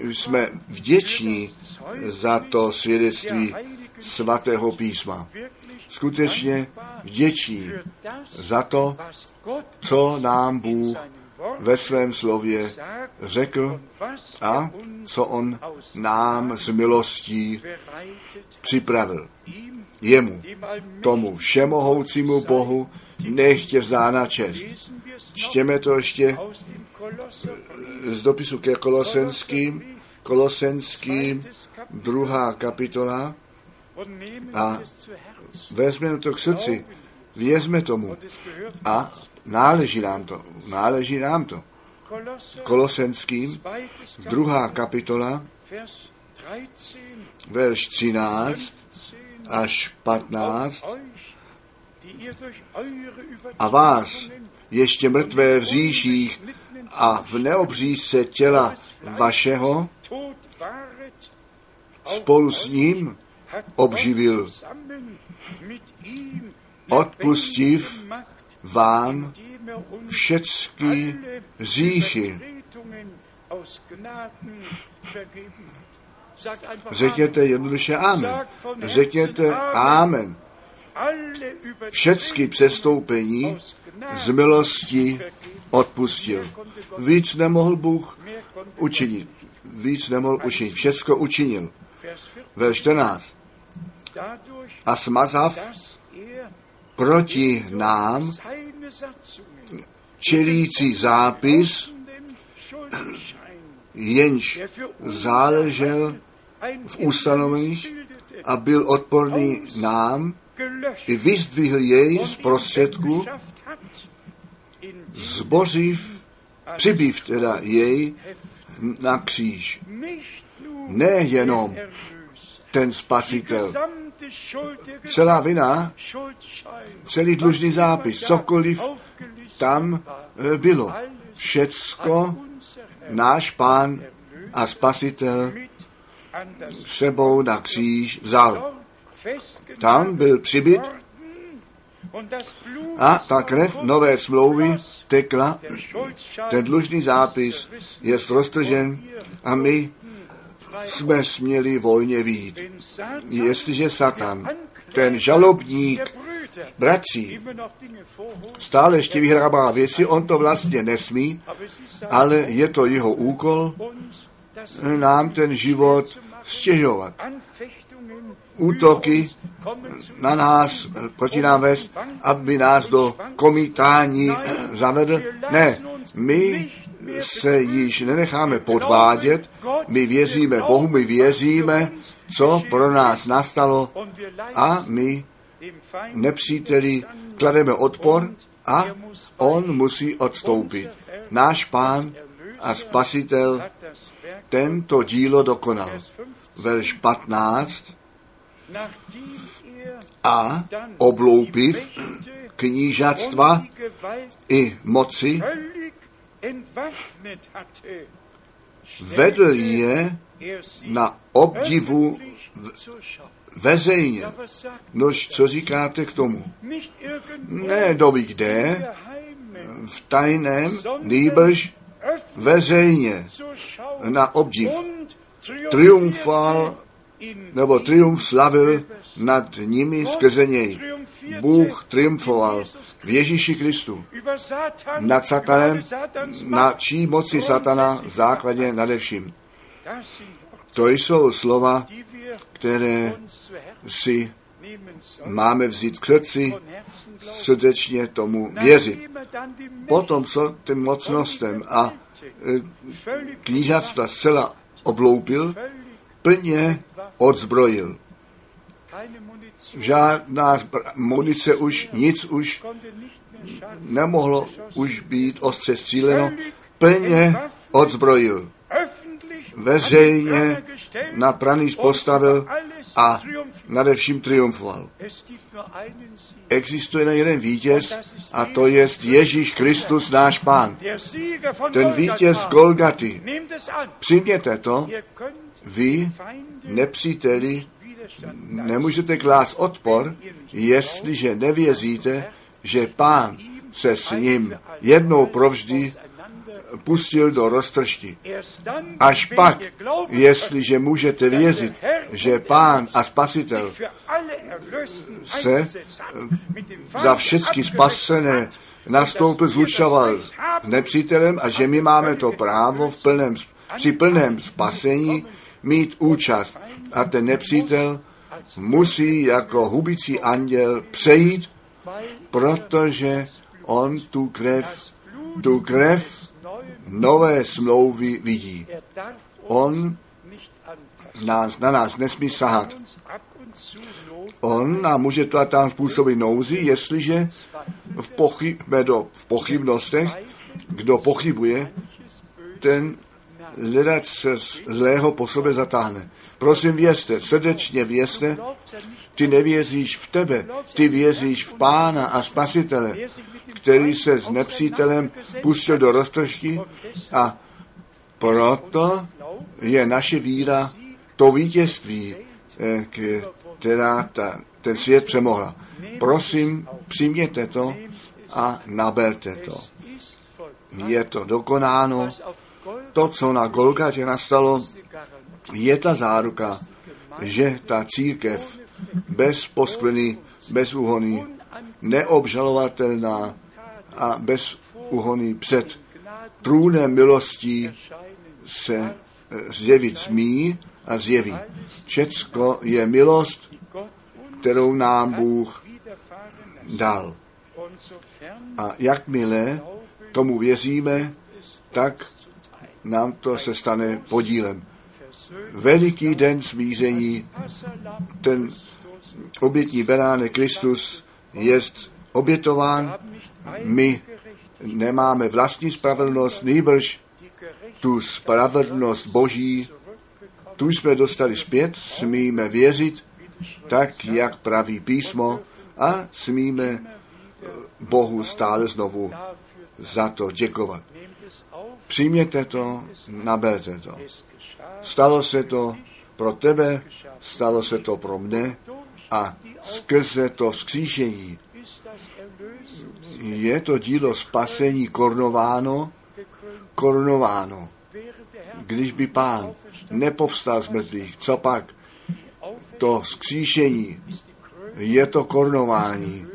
jsme vděční za to svědectví svatého písma. Skutečně vděční za to, co nám Bůh ve svém slově řekl a co on nám z milostí připravil. Jemu, tomu všemohoucímu Bohu, nechtě vzána čest. Čtěme to ještě z dopisu ke Kolosenským, Kolosenským, druhá kapitola. A vezmeme to k srdci, vězme tomu. A náleží nám to, náleží nám to. Kolosenským, druhá kapitola, verš 13 až 15 a vás, ještě mrtvé v říších a v neobřízce těla vašeho, spolu s ním obživil, odpustiv vám všechny říchy. Řekněte jednoduše Amen. Řekněte Amen. Všechny přestoupení z milosti odpustil. Víc nemohl Bůh učinit. Víc nemohl učinit. Všecko učinil. Ve 14. A smazav proti nám čelící zápis, jenž záležel v ustanoveních a byl odporný nám, i vyzdvihl jej z prostředku, zbořiv, přibýv teda jej na kříž. Nejenom ten spasitel, celá vina, celý dlužný zápis, cokoliv tam eh, bylo. Všecko náš pán a spasitel sebou na kříž vzal. Tam byl přibyt a ta krev nové smlouvy tekla, ten dlužný zápis je roztržen a my jsme směli volně vít. Jestliže Satan, ten žalobník bratří, stále ještě vyhrává věci, on to vlastně nesmí, ale je to jeho úkol nám ten život stěžovat. Útoky na nás, proti nám vést, aby nás do komítání zavedl. Ne, my se již nenecháme podvádět, my věříme Bohu, my věříme, co pro nás nastalo a my nepříteli klademe odpor a on musí odstoupit. Náš pán a spasitel tento dílo dokonal. Verš 15 a obloupiv knížatstva i moci vedl je na obdivu veřejně. Nož, co říkáte k tomu? Ne doby kde, v tajném, nýbrž veřejně na obdiv. Triumfal nebo triumf slavil nad nimi skrze něj. Bůh triumfoval v Ježíši Kristu nad satanem, na čí moci satana základně nadevším. To jsou slova, které si máme vzít k srdci, srdečně tomu věřit. Potom, co tím mocnostem a e, knížatstva zcela obloupil, plně odzbrojil. Žádná munice už, nic už nemohlo už být ostře stříleno, plně odzbrojil. Veřejně na pranýř postavil a nadevším triumfoval. Existuje jen jeden vítěz a to je Ježíš Kristus, náš Pán. Ten vítěz Golgaty. Přijměte to, vy, nepříteli, nemůžete klást odpor, jestliže nevěříte, že Pán se s ním jednou provždy pustil do roztržky. Až pak, jestliže můžete věřit, že Pán a Spasitel se za všechny spasené nastoupil, zlučoval s nepřítelem a že my máme to právo v plném, při plném spasení mít účast. A ten nepřítel musí jako hubící anděl přejít, protože on tu krev, tu krev nové smlouvy vidí. On nás, na nás nesmí sahat. On nám může to a tam způsobit nouzi, jestliže v, pochyb, do, v pochybnostech, kdo pochybuje, ten hledat se zlého po sobě zatáhne. Prosím, vězte, srdečně vězte, ty nevěříš v tebe, ty věříš v Pána a Spasitele, který se s nepřítelem pustil do roztržky a proto je naše víra to vítězství, eh, která ta, ten svět přemohla. Prosím, přijměte to a naberte to. Je to dokonáno. To, co na Golgatě nastalo, je ta záruka, že ta církev bez poskvrny, bez úhony, neobžalovatelná a bez úhony před trůnem milostí se eh, zjevit smí a zjeví. Všecko je milost, kterou nám Bůh dal. A jakmile tomu věříme, tak nám to se stane podílem. Veliký den smíření, ten obětní beránek Kristus je obětován. My nemáme vlastní spravedlnost, Gerechtigkeit tu spravedlnost Boží, tu jsme dostali zpět, smíme věřit, tak jak praví písmo a smíme eh, Bohu stále znovu za to děkovat. Přijměte to, naberte to. Stalo se to pro tebe, stalo se to pro mne a skrze to vzkříšení je to dílo spasení korunováno, korunováno. Když by pán nepovstal z mrtvých, co pak? To vzkříšení je to korunování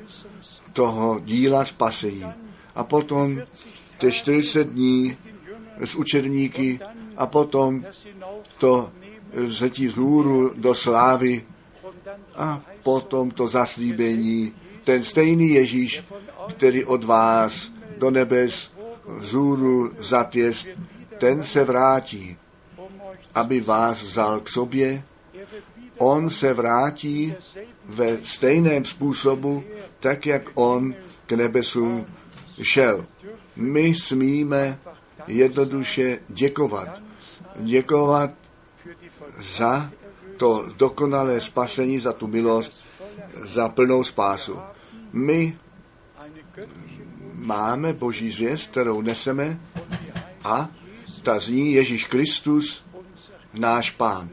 toho díla spasení. A potom ty 40 dní s učedníky a potom to vzetí vzhůru do slávy a potom to zaslíbení. Ten stejný Ježíš, který od vás do nebes vzhůru zatěst, ten se vrátí, aby vás vzal k sobě. On se vrátí ve stejném způsobu, tak jak on k nebesům šel. My smíme jednoduše děkovat. Děkovat za to dokonalé spasení, za tu milost, za plnou spásu. My máme Boží zvěst, kterou neseme a ta zní Ježíš Kristus, náš Pán.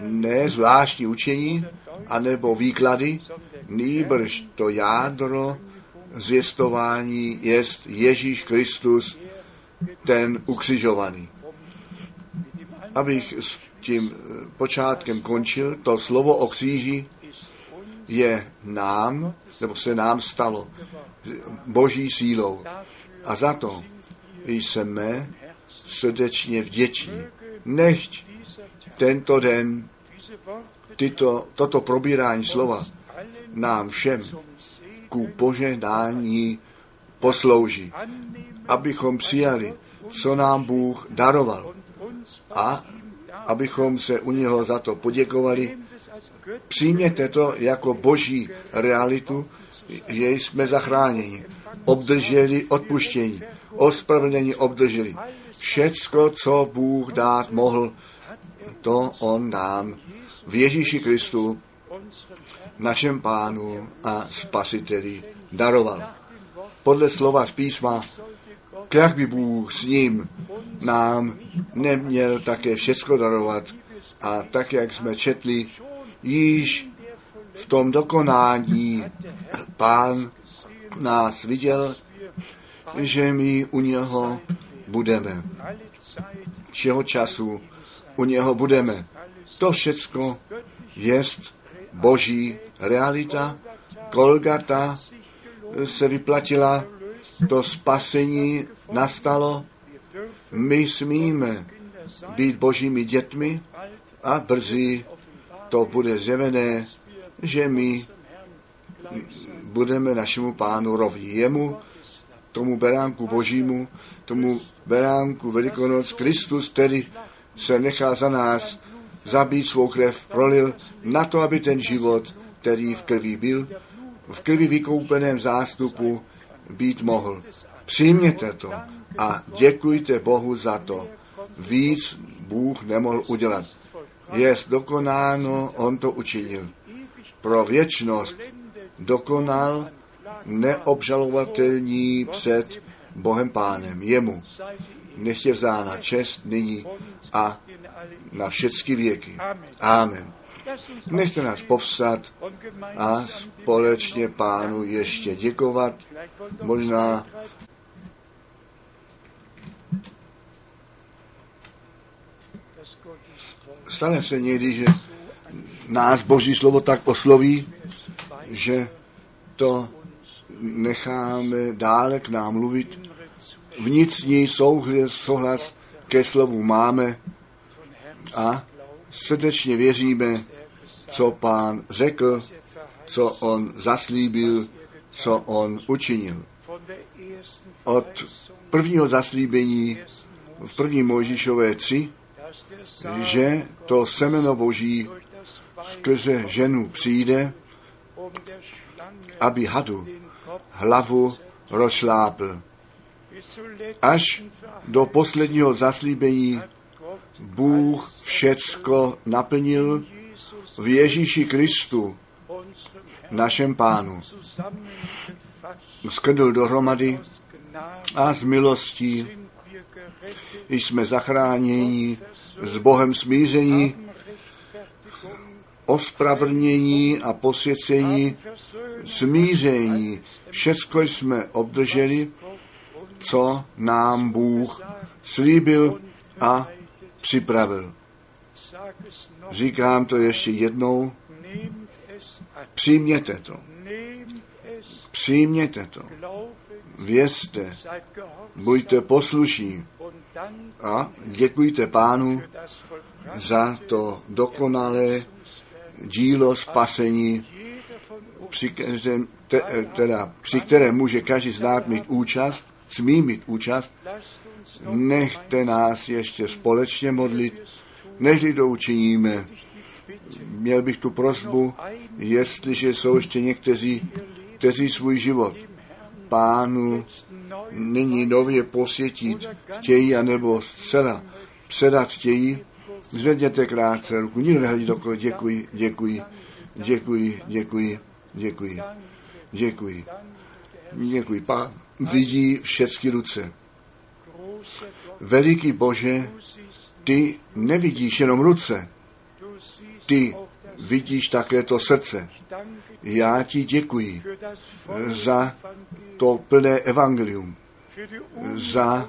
Ne zvláštní učení, anebo výklady, nýbrž to jádro zvěstování jest Ježíš Kristus, ten ukřižovaný. Abych s tím počátkem končil, to slovo o kříži je nám, nebo se nám stalo boží sílou. A za to jsme srdečně vděční. Nechť tento den tyto, toto probírání slova nám všem ku požehnání poslouží, abychom přijali, co nám Bůh daroval a abychom se u něho za to poděkovali. Přijměte to jako boží realitu, že jsme zachráněni, obdrželi odpuštění, ospravedlnění obdrželi. Všecko, co Bůh dát mohl, to On nám v Ježíši Kristu, našem pánu a spasiteli, daroval. Podle slova z písma, jak by Bůh s ním nám neměl také všecko darovat. A tak, jak jsme četli, již v tom dokonání pán nás viděl, že my u něho budeme. Všeho času u něho budeme. To všecko jest boží realita. Kolgata se vyplatila, to spasení nastalo. My smíme být božími dětmi a brzy to bude zjevené, že my budeme našemu pánu rovní. Jemu, tomu beránku božímu, tomu beránku Velikonoc, Kristus, který se nechal za nás zabít svou krev, prolil na to, aby ten život, který v krvi byl, v krvi vykoupeném zástupu být mohl. Přijměte to a děkujte Bohu za to. Víc Bůh nemohl udělat. Je dokonáno, on to učinil. Pro věčnost dokonal neobžalovatelní před Bohem Pánem. Jemu nech je vzána čest nyní a na všechny věky. Amen. Nechte nás povstat a společně pánu ještě děkovat. Možná stane se někdy, že nás Boží slovo tak osloví, že to necháme dále k nám mluvit. Vnitřní souhlas, souhlas ke slovu máme a srdečně věříme, co pán řekl, co on zaslíbil, co on učinil. Od prvního zaslíbení v první Mojžíšové 3, že to semeno boží skrze ženu přijde, aby hadu hlavu rozšlápl. Až do posledního zaslíbení Bůh všecko naplnil v Ježíši Kristu, našem pánu. Skrnul dohromady a z milostí jsme zachráněni, s Bohem smíření, ospravrnění a posvěcení, smíření. Všecko jsme obdrželi, co nám Bůh slíbil a připravil. Říkám to ještě jednou. Přijměte to. Přijměte to. Vězte. Buďte poslušní. A děkujte pánu za to dokonalé dílo spasení, při, kterém, te, teda, při kterém může každý z nás mít účast, smí mít účast, nechte nás ještě společně modlit, než to učiníme. Měl bych tu prosbu, jestliže jsou ještě někteří, kteří svůj život pánu nyní nově posvětit chtějí, anebo zcela předat chtějí, zvedněte krátce ruku, nikdo nehledí dokolo, děkuji, děkuji, děkuji, děkuji, děkuji, děkuji, děkuji. Pán vidí všechny ruce. Veliký Bože, ty nevidíš jenom ruce, ty vidíš také to srdce. Já ti děkuji za to plné evangelium, za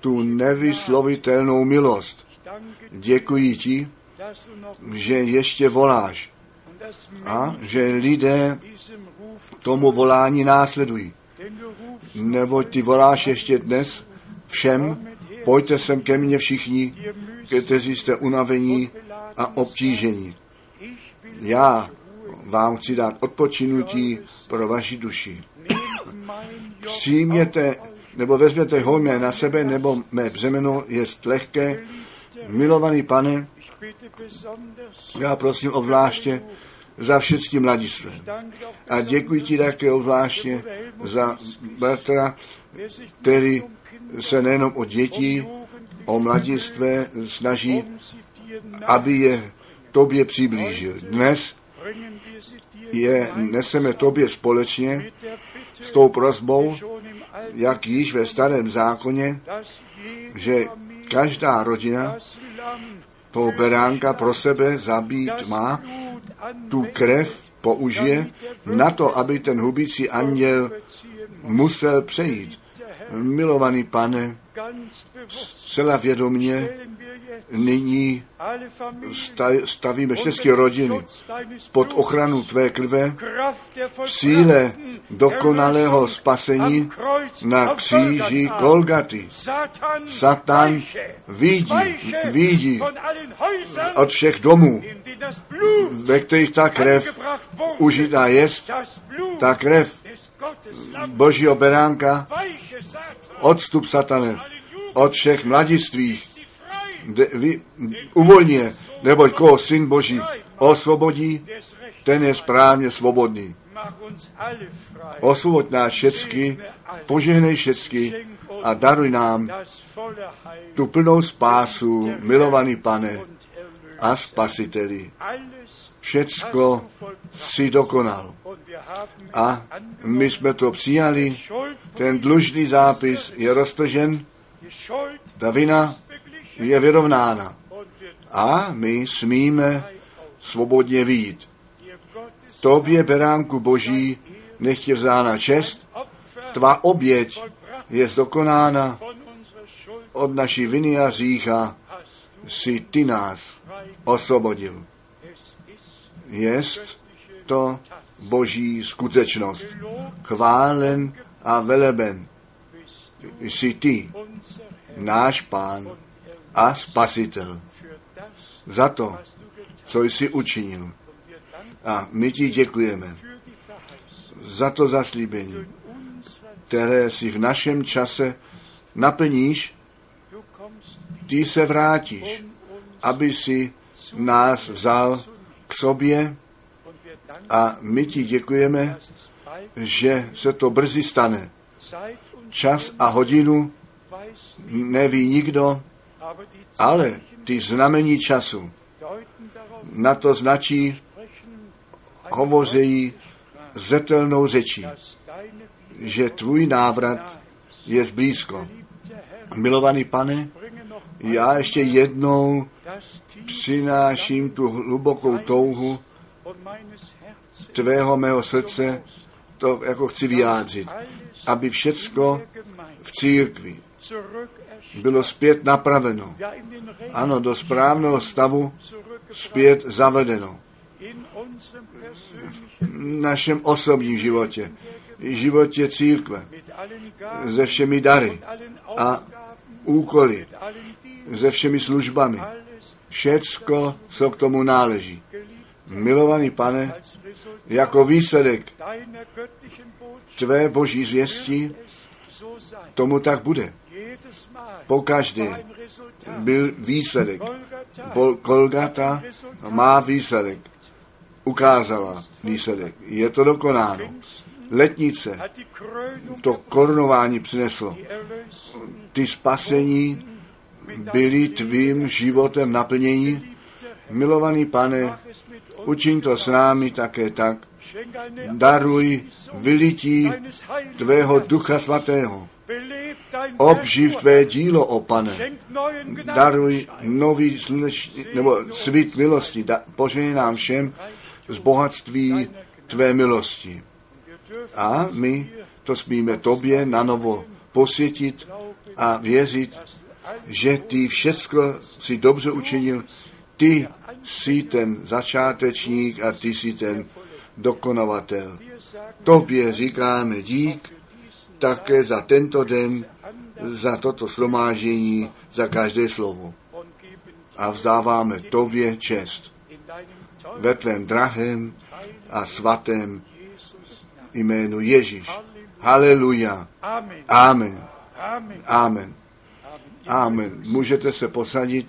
tu nevyslovitelnou milost. Děkuji ti, že ještě voláš a že lidé tomu volání následují. Nebo ty voláš ještě dnes všem, pojďte sem ke mně všichni, kteří jste unavení a obtížení. Já vám chci dát odpočinutí pro vaši duši. Přijměte nebo vezměte hojné na sebe, nebo mé břemeno je lehké. Milovaný pane, já prosím obzvláště za všechny mladistvé. A děkuji ti také obzvláště za bratra, který se nejenom o děti, o mladistvé snaží, aby je tobě přiblížil. Dnes je neseme tobě společně s tou prozbou, jak již ve starém zákoně, že každá rodina toho beránka pro sebe zabít má, tu krev použije na to, aby ten hubící anděl musel přejít. Milovaný pane, zcela vědomně nyní stavíme všechny rodiny pod ochranu tvé krve, v síle dokonalého spasení na kříži. Golgaty. Satan, vidí, vidí od všech domů, ve kterých ta krev užitá jest, ta krev. Božího beránka, odstup satane, od všech frei, de, vy, uvolní je, neboť koho syn Boží osvobodí, ten je správně svobodný. Osvoboď nás všecky, požehnej všecky a daruj nám tu plnou spásu, milovaný pane a spasiteli. Všecko si dokonal. A my jsme to přijali, ten dlužný zápis je roztržen, ta vina je vyrovnána. A my smíme svobodně výjít. Tobě, beránku boží, nech je vzána čest, tvá oběť je zdokonána od naší viny a řícha, si ty nás osvobodil. Jest to boží skutečnost. Chválen a veleben jsi ty, náš pán a spasitel, za to, co jsi učinil. A my ti děkujeme za to zaslíbení, které si v našem čase naplníš, ty se vrátíš, aby si nás vzal k sobě a my ti děkujeme, že se to brzy stane. Čas a hodinu neví nikdo, ale ty znamení času na to značí, hovoří zetelnou řečí, že tvůj návrat je blízko. Milovaný pane, já ještě jednou přináším tu hlubokou touhu tvého mého srdce, to jako chci vyjádřit, aby všecko v církvi bylo zpět napraveno. Ano, do správného stavu zpět zavedeno. V našem osobním životě, životě církve, se všemi dary a úkoly, se všemi službami. Všecko, co k tomu náleží. Milovaný pane, jako výsledek tvé boží zvěstí, tomu tak bude. Pokaždé byl výsledek. Bol- Golgata má výsledek. Ukázala výsledek. Je to dokonáno. Letnice to korunování přineslo. Ty spasení byly tvým životem naplnění. Milovaný pane, učiň to s námi také tak. Daruj vylití tvého ducha svatého. Obživ tvé dílo, o pane. Daruj nový slunečný, nebo svít milosti. Da, nám všem z bohatství tvé milosti. A my to smíme tobě na novo posvětit a věřit, že ty všecko si dobře učinil. Ty jsi ten začátečník a ty jsi ten dokonovatel. Tobě říkáme dík také za tento den, za toto slomážení, za každé slovo. A vzdáváme tobě čest ve tvém drahém a svatém jménu Ježíš. Haleluja. Amen. Amen. Amen. Amen. Můžete se posadit.